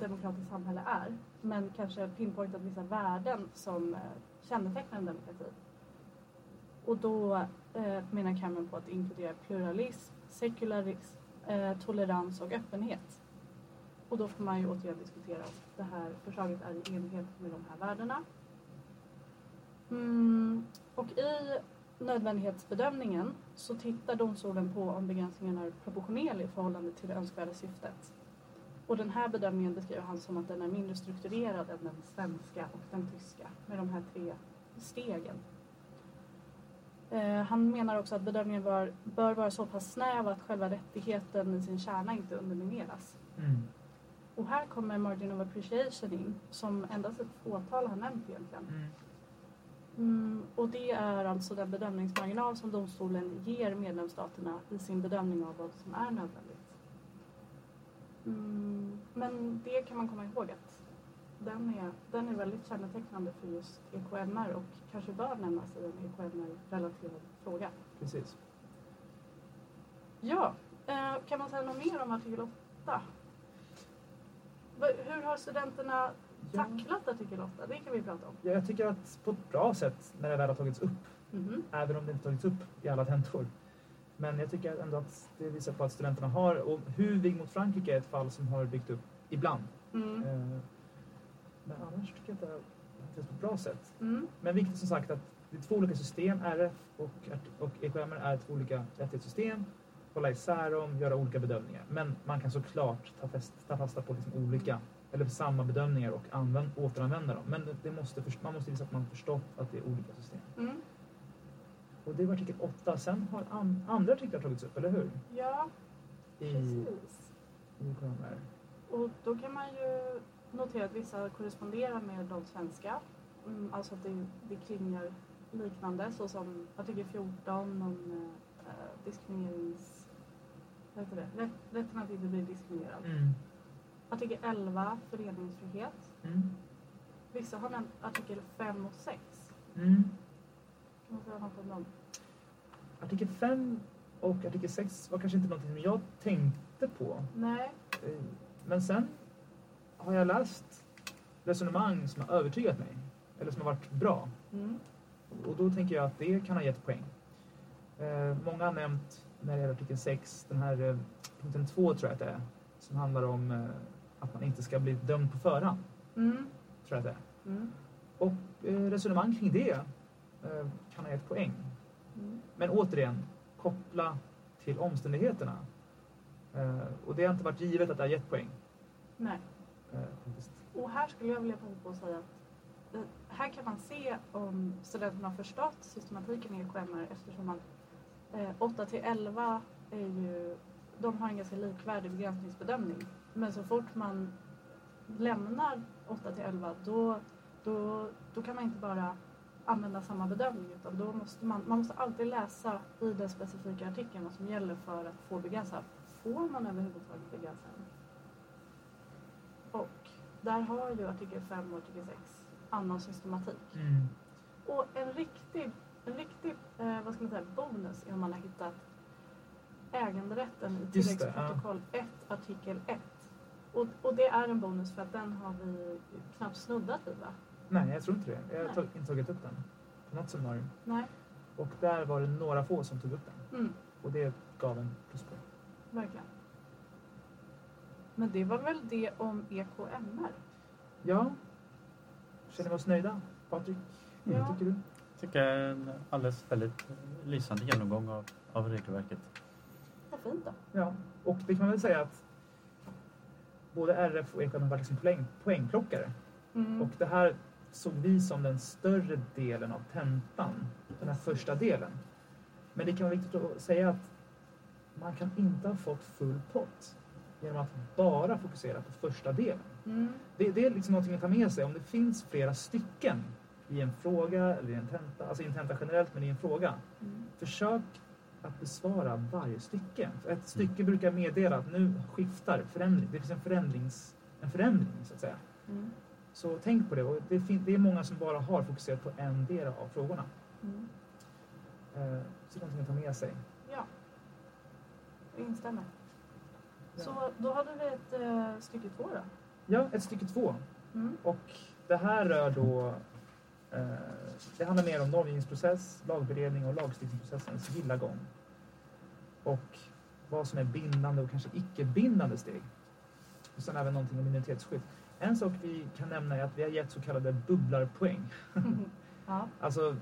demokratiskt samhälle är. Men kanske pinpointat vissa värden som eh, kännetecknar en demokrati. Och då eh, menar Cameron på att det inkluderar pluralism, sekularism, eh, tolerans och öppenhet. Och då får man ju återigen diskutera om det här förslaget är i enlighet med de här värdena. Mm, och i nödvändighetsbedömningen så tittar domstolen på om begränsningen är proportionerlig i förhållande till det önskvärda syftet. Och den här bedömningen beskriver han som att den är mindre strukturerad än den svenska och den tyska med de här tre stegen. Eh, han menar också att bedömningen bör, bör vara så pass snäv att själva rättigheten i sin kärna inte undermineras. Mm. Och här kommer margin of appreciation in som endast ett fåtal har nämnt egentligen. Mm. Mm, och det är alltså den bedömningsmarginal som domstolen ger medlemsstaterna i sin bedömning av vad som är nödvändigt. Mm, men det kan man komma ihåg att den är, den är väldigt kännetecknande för just EKMR och kanske bör nämnas i en EKMR-relaterad fråga. Precis. Ja, eh, kan man säga något mer om artikel 8? Va- Hur har studenterna. Tacklat artikel 8? Det kan vi prata om. Ja, jag tycker att på ett bra sätt när det väl har tagits upp, Mhm. även om det inte tagits upp i alla tentor. Men jag tycker ändå att det visar på att studenterna har, och Huvig mot Frankrike är ett fall som har dykt upp ibland. Mm. Eh, Men annars tycker jag att det har hanterats på ett bra sätt. Mm. Men viktigt som sagt att det är två olika system, RF och, och EKMR är två olika rättighetssystem. Hålla isär dem, göra olika bedömningar. Men man kan såklart ta, fast, ta fasta på liksom olika, eller samma bedömningar och använd, återanvända dem. Men det, det måste, man måste visa att man förstått att det är olika system. Mm. Och det var artikel 8. Sen har an, andra artiklar tagits upp, eller hur? Ja, I, precis. i EKMR. Och då kan man ju notera att vissa korresponderar med de svenska. Mm, alltså att det, det klingar liknande såsom artikel 14 om eh, diskriminerings... Vad heter det? Rätt, rätten att inte bli diskriminerad. Mm. Artikel 11, föreningsfrihet. Mm. Vissa har nämnt artikel 5 och 6. Mm. Kan man säga något om dem? Artikel 5 och artikel 6 var kanske inte någonting som jag tänkte på. Nej. Eh, Men sen har jag läst resonemang som har övertygat mig. Eller som har varit bra. Mm. Och då tänker jag att det kan ha gett poäng. Eh, många har nämnt när det gäller artikel 6, den här eh, punkten 2 tror jag att det är. Som handlar om eh, att man inte ska bli dömd på förhand. Mm. Tror jag det är. Mm. Och eh, resonemang kring det eh, kan ha gett poäng. Mm. Men återigen, koppla till omständigheterna. Eh, och det har inte varit givet att det har gett poäng. Nej. Eh. Och här skulle jag vilja passa på att säga att eh, här kan man se om studenterna har förstått systematiken i EKMR eftersom man eh, 8 till 11 är ju, de har en ganska likvärdig begränsningsbedömning. Men så fort man lämnar 8 till 11 då, då, då kan man inte bara använda samma bedömning utan då måste man, man måste alltid läsa i den specifika artikeln vad som gäller för att få begränsa. Får man överhuvudtaget begränsa? Och där har ju artikel 5 och artikel 6 annan systematik. Mm. Och en riktig, en riktig eh, vad ska man säga, bonus är om man har hittat äganderätten i tilläggsprotokoll 1, artikel 1. Och, och det är en bonus för att den har vi knappt snuddat vid va? Nej, jag tror inte det. Jag har inte tagit upp den på något seminarium. Nej. Och där var det några få som tog upp den. Mm, Och det gav en pluspoäng. verkligen. Men det var väl det om EKMR? Ja. Känner vi oss nöjda? Patrik, Ja. vad tycker du? tycker jag är en alldeles väldigt lysande genomgång av, av regelverket. Vad fint då. Ja, och det kan man väl säga att både RF och EKM har varit liksom poäng, poängplockare. Mm. Och det här såg vi som den större delen av tentan, den här första delen. Men det kan vara viktigt att säga att man kan inte ha fått full pott genom att bara fokusera på första delen. Mm. Det, det är liksom någonting att ta med sig. Om det finns flera stycken i en fråga, eller i en tenta, alltså i en tenta generellt, men i en fråga. Mm. Försök att besvara varje stycke. Ett stycke brukar meddela att nu skiftar förändring. Det finns en, förändrings, en förändring, så att säga. Mm. Så tänk på det. Och det, det är många som bara har fokuserat på en del av frågorna. Mm. Eh, så det är någonting att ta med sig. Ja. Jag instämmer. Ja. Så då hade vi ett eh, stycke två då. Ja, ett stycke två. Mm. Och det här rör då... Eh, det handlar mer om normgivningsprocess, lagberedning och lagstiftningsprocessens gilla gång. Och vad som är bindande och kanske icke bindande steg. Och sen även någonting om minoritetsskydd. En sak vi kan nämna är att vi har gett så kallade bubblarpoäng. ja. Alltså,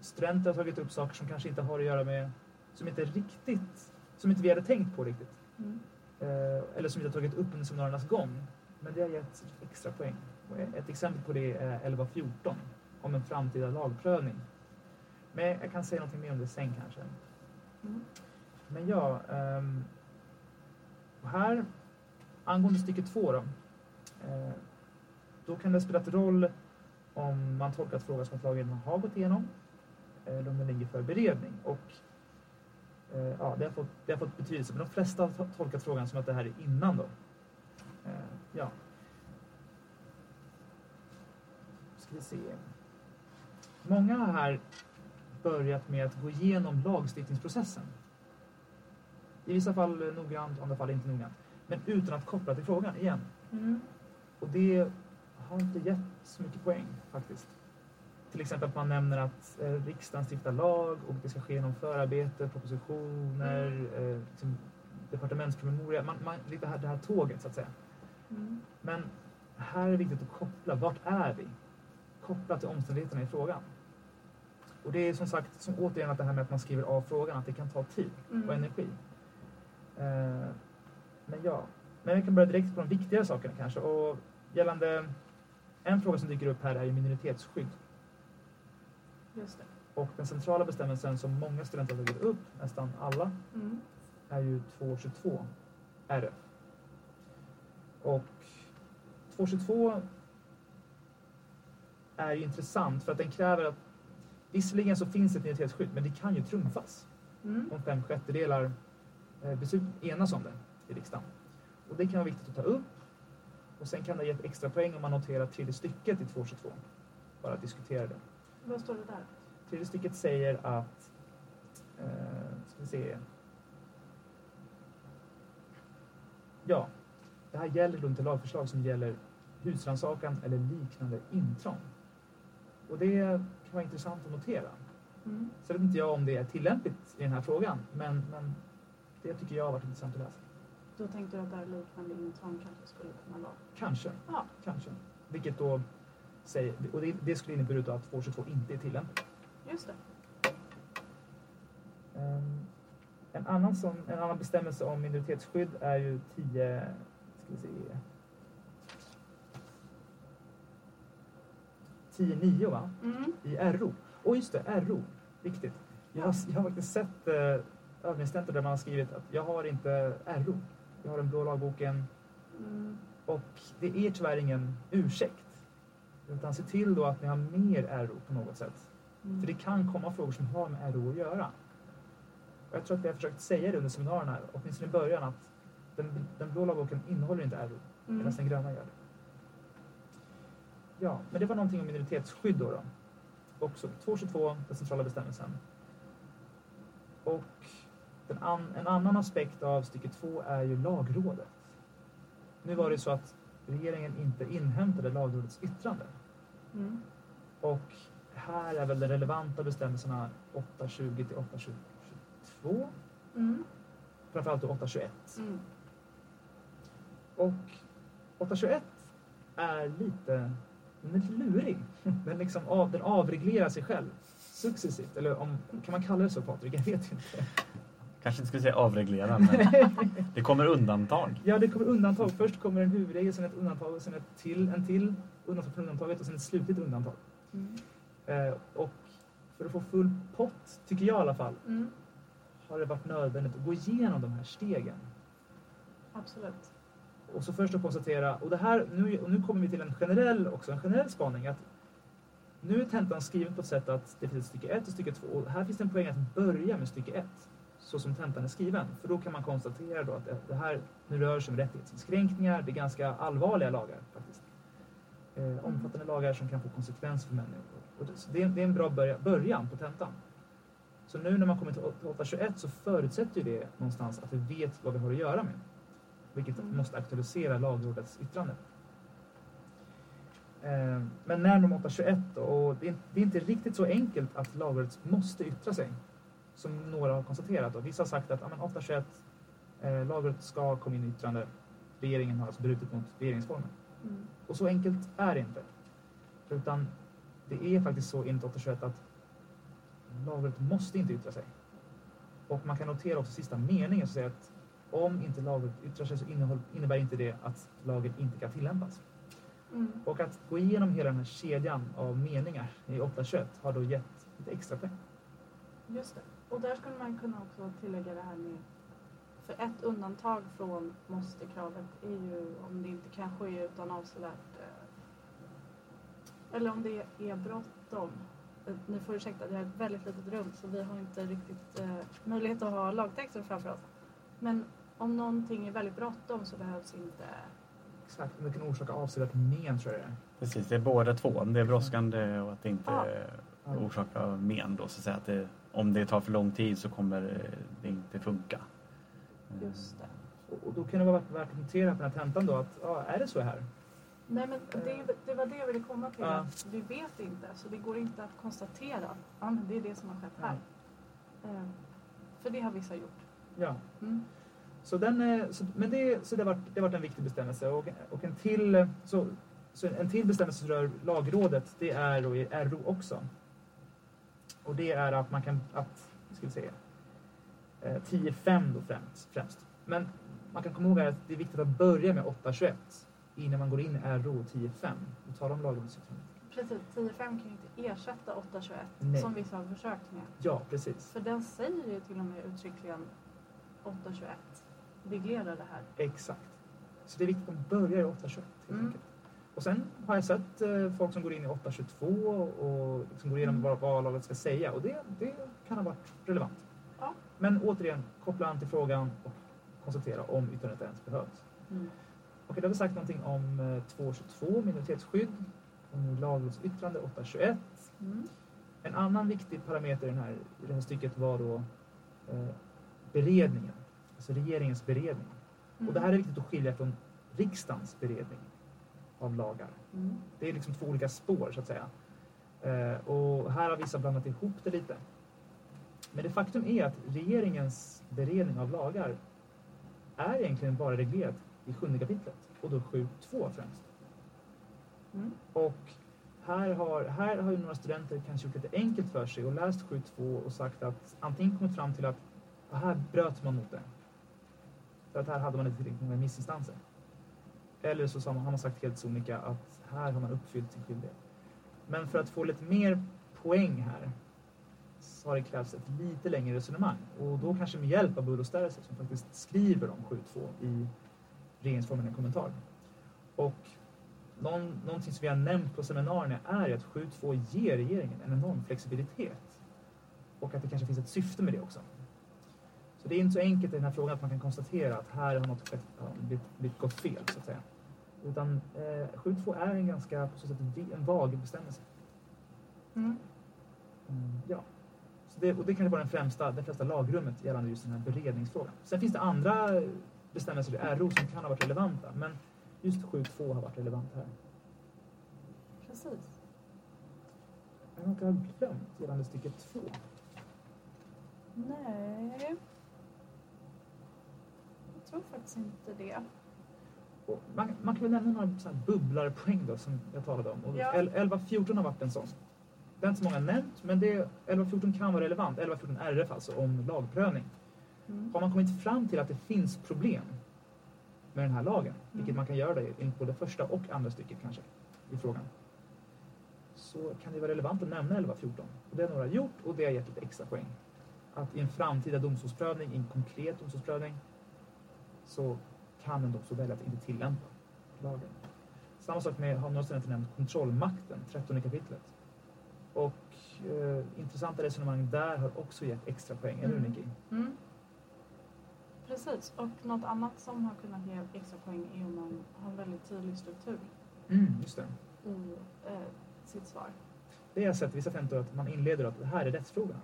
studenter har tagit upp saker som kanske inte har att göra med, som inte riktigt, som inte vi hade tänkt på riktigt. Mm. Eh, eller som vi inte har tagit upp under seminariernas gång. Men det har gett extra poäng. Och ett exempel på det är 11.14 om en framtida lagprövning. Men jag kan säga någonting mer om det sen kanske. Mm. Men ja, och här angående stycke två då. Eh, då kan det spela ett roll om man tolkat frågan som att lagen har gått igenom eller om den ligger för beredning. Och eh, ja, det, har fått, det har fått betydelse, men de flesta har to- tolkat frågan som att det här är innan då. Eh, ja. Ska vi se. Många har här börjat med att gå igenom lagstiftningsprocessen. I vissa fall noggrant, i andra fall inte noggrant. Men utan att koppla till frågan igen. Mm. Och det har inte gett så mycket poäng faktiskt. Till exempel att man nämner att eh, riksdagen stiftar lag och det ska ske genom förarbete, propositioner, eh, liksom, departementspromemoria. Man, man, lite här, det här tåget så att säga. Mm. Men här är det viktigt att koppla. Vart är vi? Koppla till omständigheterna i frågan. Och det är som sagt, som återigen att det här med att man skriver av frågan, att det kan ta tid och Mm. energi. Eh, men ja, men vi kan börja direkt på de viktigare sakerna kanske. Och gällande en fråga som dyker upp här är ju minoritetsskydd. Just det. Och den centrala bestämmelsen som många studenter har tagit upp, nästan alla, Mm. är ju 222 RF. Och 222 är ju intressant för att den kräver att visserligen så finns ett minoritetsskydd men det kan ju trumfas Mm. om fem sjättedelar eh, beslut enas om det i riksdagen. Och det kan vara viktigt att ta upp. Och sen kan det ge ett extra poäng om man noterar tredje stycket i 222. Bara att diskutera det. Vad står det där? Tredje stycket säger att, eh, ska vi se. Ja, det här gäller då inte lagförslag som gäller husrannsakan eller liknande intrång. Och det kan vara intressant att notera. Mm. Sen vet inte jag om det är tillämpligt i den här frågan, men, men det tycker jag har varit intressant att läsa. Då tänkte du att där liknande intrång kanske skulle kunna vara. Kanske, Ja. kanske. Vilket då säger, och det, det skulle innebära att 222 inte är tillämpligt. Just det. Ehm, en, annan som, en annan bestämmelse om minoritetsskydd är ju 10... Ska vi se. 10.9 va? Mm. I RO. Och just det, RO. Viktigt. Jag har, jag har faktiskt sett eh, övningstentor där man har skrivit att jag har inte RO. Jag har den blå lagboken Mm. och det är tyvärr ingen ursäkt. Utan se till då att ni har mer RO på något sätt. Mm. För det kan komma frågor som har med RO att göra. Och jag tror att vi har försökt säga det under seminarierna, åtminstone i början, att den, den blå lagboken innehåller inte RO, medan Mm. den gröna gör det. Ja, men det var någonting om minoritetsskydd då. då. Också 222, den centrala bestämmelsen. Och an, en annan aspekt av stycke 2 är ju lagrådet. Nu var det så att regeringen inte inhämtade lagrådets yttrande. Mm. Och här är väl de relevanta bestämmelserna 820 till 822. Mm. Framförallt då 821. Mm. Och 821 är lite, den är lite lurig. Den, liksom av, den avreglerar sig själv successivt. Eller om, kan man kalla det så Patrik? Jag vet inte. Kanske inte skulle säga avreglera, men det kommer undantag. Ja, det kommer undantag. Först kommer en huvudregel, sen ett undantag, sen ett till, en till undantag från undantaget och sen ett slutligt undantag. Mm. Eh, och för att få full pott, tycker jag i alla fall, Mm. har det varit nödvändigt att gå igenom de här stegen. Absolut. Och så först att konstatera, och, det här, nu, och nu kommer vi till en generell, också en generell spaning, att nu är tentan skriven på ett sätt att det finns stycke 1 och stycke 2 och här finns det en poäng att börja med stycke 1 så som tentan är skriven. För då kan man konstatera då att det här nu rör sig om rättighetsinskränkningar, det är ganska allvarliga lagar faktiskt. Eh, omfattande lagar som kan få konsekvenser för människor. Och det, så det, är, det är en bra börja, början på tentan. Så nu när man kommer till 821 så förutsätter ju det någonstans att vi vet vad vi har att göra med. Vilket måste aktualisera lagrådets yttrande. Eh, Men när de 821 då, och det är, inte riktigt så enkelt att lagrådet måste yttra sig. Som några har konstaterat. Och vissa har sagt att ja, men 821, eh, lagrådet ska komma in i yttrande. Regeringen har alltså brutit mot regeringsformen. Mm. Och så enkelt är det inte. Utan det är faktiskt så enligt 821 att lagrådet måste inte yttra sig. Och man kan notera också sista meningen som säger att om inte lagrådet yttrar sig så innebär inte det att lagen inte kan tillämpas. Mm. Och att gå igenom hela den här kedjan av meningar i 821 har då gett lite extra poäng. Just det. Och där skulle man kunna också tillägga det här med för ett undantag från måste-kravet är ju om det inte kan ske utan avsevärt eh, eller om det är bråttom. Eh, Ni får ursäkta, det är ett väldigt litet rum så vi har inte riktigt eh, möjlighet att ha lagtexten framför oss. Men om någonting är väldigt bråttom så behövs inte... Exakt, om det kan orsaka avsevärt men tror jag det är. Precis, det är båda två. Det är brådskande och att det inte Ja. Ja. orsakar men. Då, så att säga att det, om det tar för lång tid så kommer eh, det inte funka. Just det. Och- då kan det vara värt- att notera på den här tentan då att ja, är det så här? Nej men det, det var det jag ville komma till. Ja. Att vi vet inte så det går inte att konstatera att ja, det är det som har skett här. Eh, för det har vissa gjort. Ja. Mm. Så, den, är- så, men det, så det, har varit, det varit en viktig bestämmelse. Och, och en, till, så, så en till bestämmelse som rör lagrådet, det är då i RO också. Och det är att man kan, att, ska vi säga, eh, 10.5 då främst, främst. Men man kan komma ihåg att det är viktigt att börja med 8.21 innan man går in i RO 10.5 och talar om lagrådets yttrande. Precis, 10.5 kan ju inte ersätta 8.21 Nej. som vissa har försökt med. Ja, precis. För den säger ju till och med uttryckligen 8.21 reglerar det här. Exakt. Så det är viktigt att man börjar i 8.21 helt Mm. enkelt. Och sen har jag sett eh, folk som går in i 8.22 och liksom går igenom Mm. vad, vad laget ska säga och det, det kan ha varit relevant. Ja. Men återigen, koppla an till frågan och konstatera om yttrandet ens behövs. Mm. Okej, då har vi sagt någonting om eh, 2.22, minoritetsskydd, om lagrådsyttrande 8.21. Mm. En annan viktig parameter i, den här, i det här stycket var då eh, beredningen, alltså regeringens beredning. Och det här är viktigt att skilja från riksdagens beredning av lagar. Mm. Det är liksom två olika spår så att säga. Eh, och här har vissa blandat ihop det lite. Men det faktum är att regeringens beredning av lagar är egentligen bara reglerat i sjunde kapitlet och då 7.2 främst. Mm. Och här har, här har ju några studenter kanske gjort lite enkelt för sig och läst 7.2 och sagt att antingen kommit fram till att "Ah, här bröt man mot det. För att här hade man inte tillräckligt många remissinstanser. Eller så har man sagt helt sonika att här har man uppfyllt sin skyldighet. Men för att få lite mer poäng här så har det krävts ett lite längre resonemang. Och då kanske med hjälp av Bull och som faktiskt skriver om 7.2 i regeringsformen i en kommentar. Och någon, någonting som vi har nämnt på seminarierna är att 7.2 ger regeringen en enorm flexibilitet. Och att det kanske finns ett syfte med det också. Så det är inte så enkelt i den här frågan att man kan konstatera att här har något skett, blivit, gått fel så att säga. Utan eh, 7.2 är en ganska på så sätt en- vag bestämmelse. Mm. Mm, ja. Så det, och det kan vara den främsta, det främsta lagrummet gällande just den här beredningsfrågan. Sen finns det andra bestämmelser i RO som kan ha varit relevanta, men just 7.2 har varit relevant här. Precis. Jag har har glömt gällande stycke 2. Nej. Tror faktiskt inte det. Man, man kan väl nämna några så här bubblarpoäng då som jag talade om. Ja. El- 11.14 har varit en sån. Det är inte så många nämnt, men det, 11.14 kan vara relevant. 11.14 RF alltså, om lagprövning. Mm. Har man kommit fram till att det finns problem med den här lagen, vilket Mm. man kan göra det enligt både första och andra stycket kanske i frågan, så kan det vara relevant att nämna 11.14. Och det har några gjort och det har gett lite extra poäng. att i en framtida domstolsprövning, i en konkret domstolsprövning, så kan en domstol välja att inte tillämpa lagen. Samma sak med, har några studenter nämnt, kontrollmakten, 13 kapitlet. Och eh, intressanta resonemang där har också gett extra poäng, eller hur Mm. Nicky? Mm. Precis, och något annat som har kunnat ge extra poäng är om man har en väldigt tydlig struktur Mm, just det. i eh, sitt svar. Det har jag sett i vissa tentor att man inleder att det här är rättsfrågorna.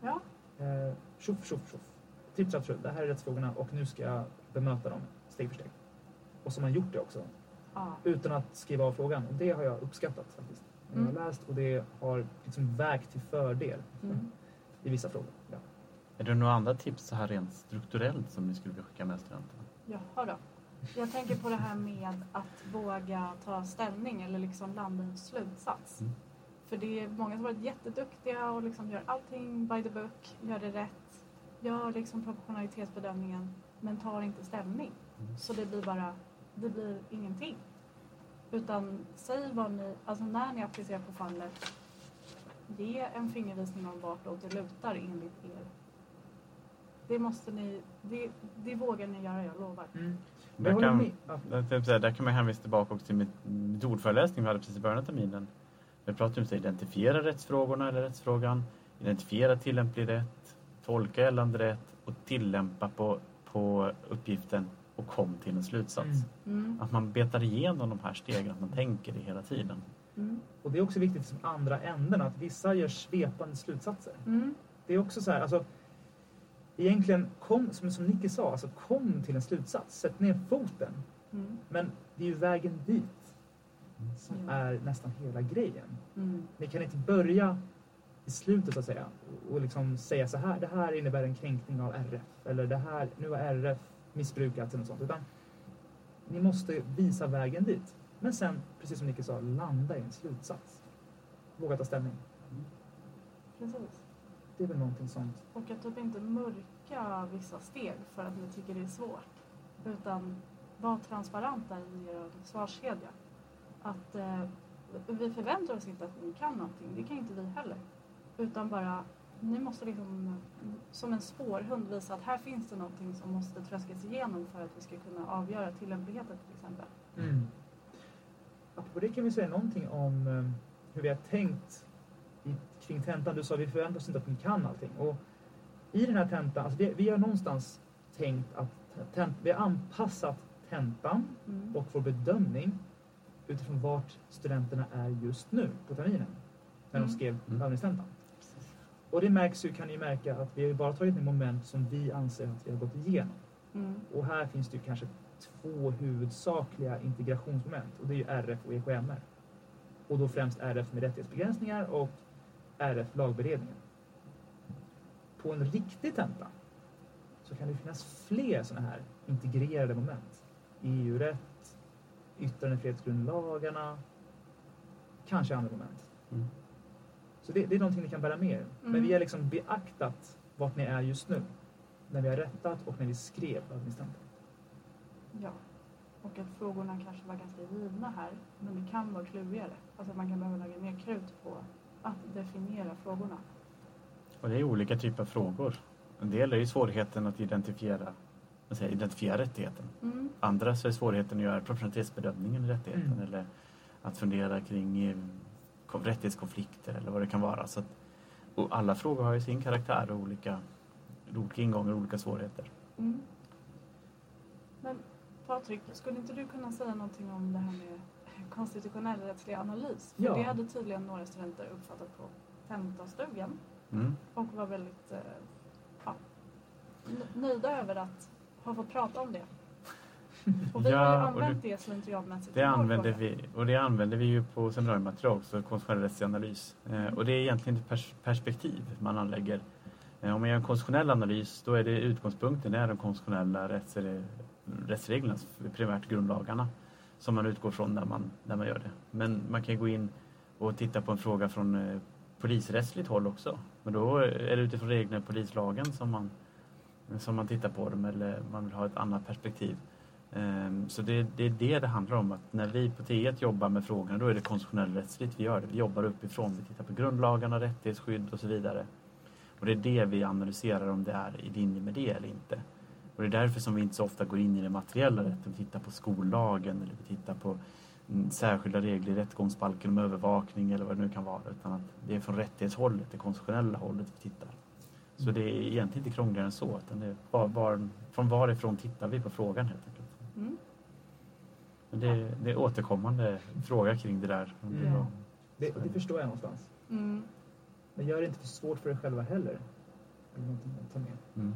Ja, Eh, tjoff, tjoff, tjoff. Tripp, trapp. Det här är rättsfrågorna och nu ska jag bemöta dem steg för steg. Och så har man gjort det också, ja. utan att skriva av frågan. Och det har jag uppskattat faktiskt. Jag har Mm. läst och det har liksom vägt till fördel Mm. i vissa frågor. Ja. Är det några andra tips så här rent strukturellt som ni skulle vilja skicka med studenterna? Jaha då. Jag tänker på det här med att våga ta ställning eller liksom landa i en slutsats. Mm. För det är många som har varit jätteduktiga och liksom gör allting by the book, gör det rätt, gör liksom proportionalitetsbedömningen men tar inte ställning. Mm. Så det blir bara, det blir ingenting. Utan säg vad ni, alltså när ni applicerar på fallet, ge en fingervisning om vartåt det lutar enligt er. Det måste ni, det, det vågar ni göra, jag lovar. Mm. Där kan, där, kan man hänvisa tillbaka också till metodföreläsning vi hade precis i början av terminen. Vi pratade om att identifiera rättsfrågorna eller rättsfrågan, identifiera tillämplig rätt, tolka gällande rätt och tillämpa på, på uppgiften och kom till en slutsats. Mm. Mm. Att man betar igenom de här stegen, att man tänker det hela tiden. Mm. Och det är också viktigt som andra änden att vissa gör svepande slutsatser. Mm. Det är också så här, alltså egentligen kom, som, som Nicky sa, alltså kom till en slutsats. Sätt ner foten. Mm. Men det är ju vägen dit som är nästan hela grejen. Mm. Ni kan inte börja i slutet så att säga och- liksom säga så här, det här innebär en kränkning av RF eller det här, nu har RF missbrukats eller något sånt. Utan ni måste visa vägen dit. Men sen, precis som Nicky sa, landa i en slutsats. Våga ta ställning. Precis. Det är väl någonting sånt. Och att typ inte mörka vissa steg för att ni tycker det är svårt. Utan var transparenta i er svarskedja. Att eh, vi förväntar oss inte att ni kan någonting, det kan inte vi heller. Utan bara, ni måste liksom som en spårhund visa att här finns det någonting som måste tröskas igenom för att vi ska kunna avgöra tillämpligheten till exempel. Mm. Apropå det kan vi säga någonting om eh, hur vi har tänkt i, kring tentan. Du sa vi förväntar oss inte att ni kan allting. Och I den här tentan, alltså vi, vi har någonstans tänkt att tent, vi har anpassat tentan Mm. och vår bedömning utifrån vart studenterna är just nu på terminen. När de Mm. skrev Mm. övningstentan. Och det märks ju, kan ni märka att vi har ju bara tagit med moment som vi anser att vi har gått igenom. Mm. Och här finns det ju kanske två huvudsakliga integrationsmoment och det är ju RF och EKMR. Och då främst RF med rättighetsbegränsningar och RF lagberedningen. På en riktig tenta så kan det finnas fler sådana här integrerade moment. EU-rätt, yttrandefrihetsgrundlagarna, kanske andra moment. Mm. Så det, det är någonting ni kan bära med er. Men Mm. vi har liksom beaktat vart ni är just nu. När vi har rättat och när vi skrev övningstentan. Ja. Och att frågorna kanske var ganska givna här, men det kan vara klurigare. Alltså att man kan behöva lägga mer krut på att definiera frågorna. Och det är olika typer av frågor. En del är ju svårigheten att identifiera, jag, identifiera rättigheten. Mm. Andra så är svårigheten att göra proportionalitetsbedömningen i rättigheten Mm. eller att fundera kring eh, rättighetskonflikter eller vad det kan vara. Så att, och alla frågor har ju sin karaktär och olika, olika ingångar och olika svårigheter. Mm. Men Patrik, skulle inte du kunna säga någonting om det här med konstitutionell rättslig analys? För Ja. det hade tydligen några studenter uppfattat på tentastugan Mm. och var väldigt eh, ja, nöjda över att ha fått prata om det. Och vi Ja, har ju använt det- det slentrianmässigt. Det använder vi och det använder vi ju på seminariematerial också, konstitutionell analys. Eh, och det är egentligen ett pers- perspektiv man anlägger. Eh, om man gör en konstitutionell analys då är det utgångspunkten, det är de konstitutionella rättsre- rättsreglerna, primärt grundlagarna, som man utgår från när man, när man gör det. Men man kan gå in och titta på en fråga från eh, polisrättsligt håll också. Men då är det utifrån reglerna i polislagen som man, som man tittar på dem eller man vill ha ett annat perspektiv. Ehm, Så det, det är det det handlar om. Att när vi på T1 jobbar med frågorna då är det konstitutionell rättsligt vi gör det. Vi jobbar uppifrån. Vi tittar på grundlagarna, rättighetsskydd och så vidare. Och det är det vi analyserar om det är i linje med det eller inte. Och det är därför som vi inte så ofta går in i det materiella rätten. Vi tittar på skollagen eller vi tittar på mm, särskilda regler i rättegångsbalken om övervakning eller vad det nu kan vara. Utan att det är från rättighetshållet, det konstitutionella hållet vi tittar. Så det är egentligen inte krångligare än så. Utan det är var, var, från varifrån tittar vi på frågan helt enkelt. Mm. Men det, det är återkommande fråga kring det där. Mm. Det, det förstår jag någonstans. Mm. Men gör det inte för svårt för er själva heller. Ta med. Mm.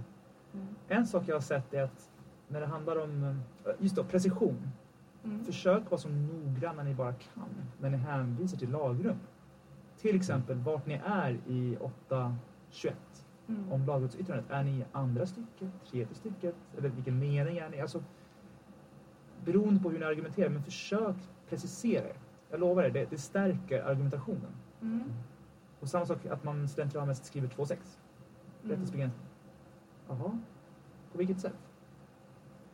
Mm. En sak jag har sett är att när det handlar om eh, just då, precision. Mm. Försök vara så noggranna ni bara kan när ni hänvisar till lagrum. Till exempel vart ni är i 8.21. Mm. Om lagrådsyttrandet. Är ni i andra stycket, tredje stycket? Eller vilken mening är ni? Alltså, beroende på hur ni argumenterar, men försök precisera er. Jag lovar er, det, det stärker argumentationen. Mm. Och samma sak att man slentrianmässigt skriver 2.6. Mm. Rättighetsbegränsning. Jaha, på vilket sätt?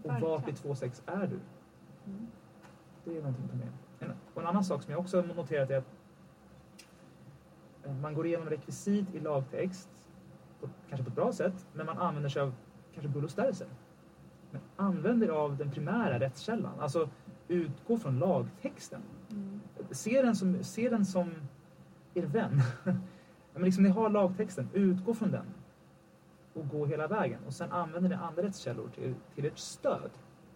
Och Verkligen. vart i 2.6 är du? Mm. Det är någonting ta med. En, och en annan sak som jag också har noterat är att eh, man går igenom rekvisit i lagtext, på, kanske på ett bra sätt, men man använder sig av kanske bull och stärser. Men använd er av den primära rättskällan, alltså utgå från lagtexten. Mm. Se den som, se den som er vän. Men liksom, ni har lagtexten, utgå från den och gå hela vägen. Och sen använder ni andra rättskällor till, till ert stöd.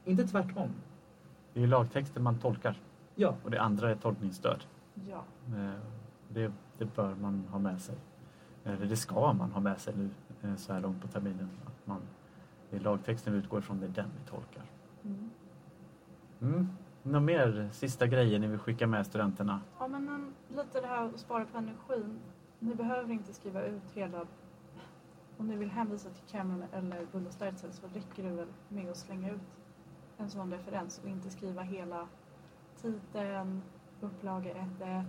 Inte tvärtom. Det är lagtexten man tolkar Ja, och det andra är tolkningsstöd. Ja. Eh, Det, det bör man ha med sig. Eller det ska man ha med sig nu eh, så här långt på terminen. Att man, det är lagtexten vi utgår ifrån, det är den vi tolkar. Mm. Mm. Några mer sista grejer ni vill skicka med studenterna? Ja, men en, lite det här att spara på energin. Ni behöver inte skriva ut hela... Om ni vill hänvisa till Cameron eller Bull och Sterzel så räcker det väl med att slänga ut en sån referens och inte skriva hela titeln, upplaga 1.1.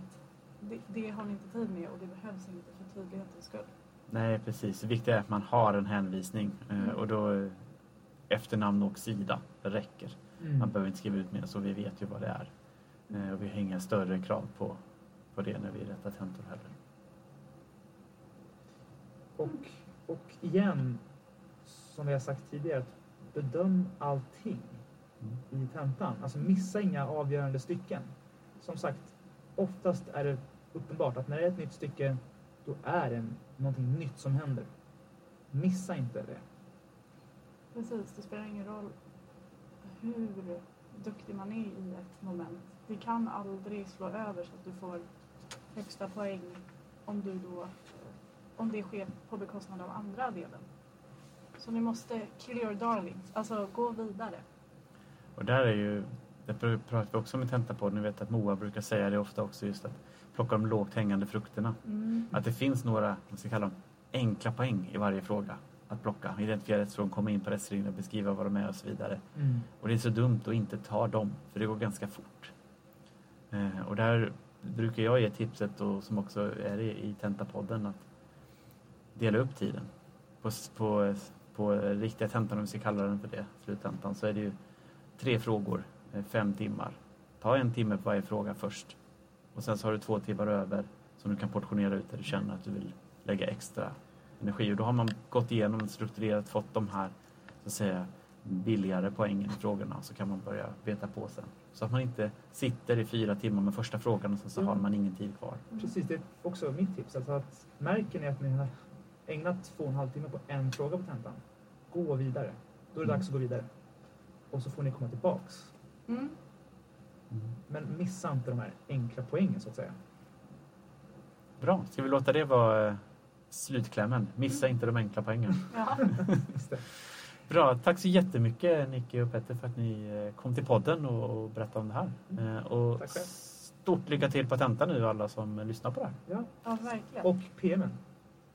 Det, det har ni inte tid med och det behövs inte för tydlighetens skull. Nej, precis. Det viktiga är att man har en hänvisning eh, och då eh, efternamn och sida räcker. Mm. Man behöver inte skriva ut mer så vi vet ju vad det är. Eh, Och vi har inga större krav på, på det när vi rättar tentor heller. Och, och igen, som vi har sagt tidigare, bedöm allting Mm. i tentan. Alltså missa inga avgörande stycken. Som sagt, oftast är det uppenbart att när det är ett nytt stycke, då är det någonting nytt som händer. Missa inte det. Precis, det spelar ingen roll hur duktig man är i ett moment. Det kan aldrig slå över så att du får högsta poäng om, du då, om det sker på bekostnad av andra delen. Så ni måste kill your darlings, alltså gå vidare. Och där är ju, det pr- pratar vi också om i tentapodden, ni vet att Moa brukar säga det ofta också just att plocka de lågt hängande frukterna. Mm. Att det finns några, man ska kalla dem enkla poäng i varje fråga att plocka. Identifiera rättsfrågan, komma in på rättsreglerna, beskriva vad de är och så vidare. Och det är så dumt att inte ta dem, för det går ganska fort. Eh, och där brukar jag ge tipset, och som också är i, i tentapodden, att dela upp tiden. På, på, på riktiga tentan, om vi ska kalla den för det, sluttentan, så är det ju tre frågor, eh, fem timmar. Ta en timme på varje fråga först. Och sen så har du två timmar över som du kan portionera ut där du känner att du vill lägga extra energi. Och då har man gått igenom strukturerat, fått de här så att säga, billigare poängen i frågorna så kan man börja beta på sen. Så att man inte sitter i fyra timmar med första frågan och sen så Ja. har man ingen tid kvar. Precis, det är också mitt tips. Alltså att märker ni att ni har ägnat två och en halv timme på en fråga på tentan, gå vidare. Då är det dags att gå vidare. Och så får ni komma tillbaks. Mm. Men missa inte de här enkla poängen så att säga. Bra, ska vi låta det vara eh, slutklämmen? Missa inte de enkla poängen. Ja. Bra, tack så jättemycket Nicky och Petter för att ni eh, kom till podden och och berättade om det här. Eh, Och Tack själv. stort lycka till på tentan nu alla som lyssnar på det här. Ja. ja, verkligen. Och PMen.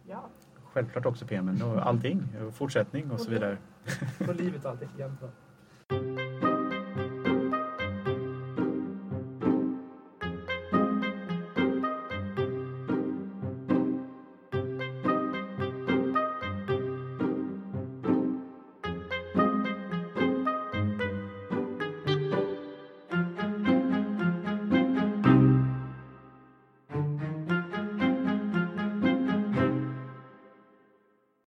Ja. Självklart också PMen och allting, och fortsättning och så vidare. För livet och allting. Bra.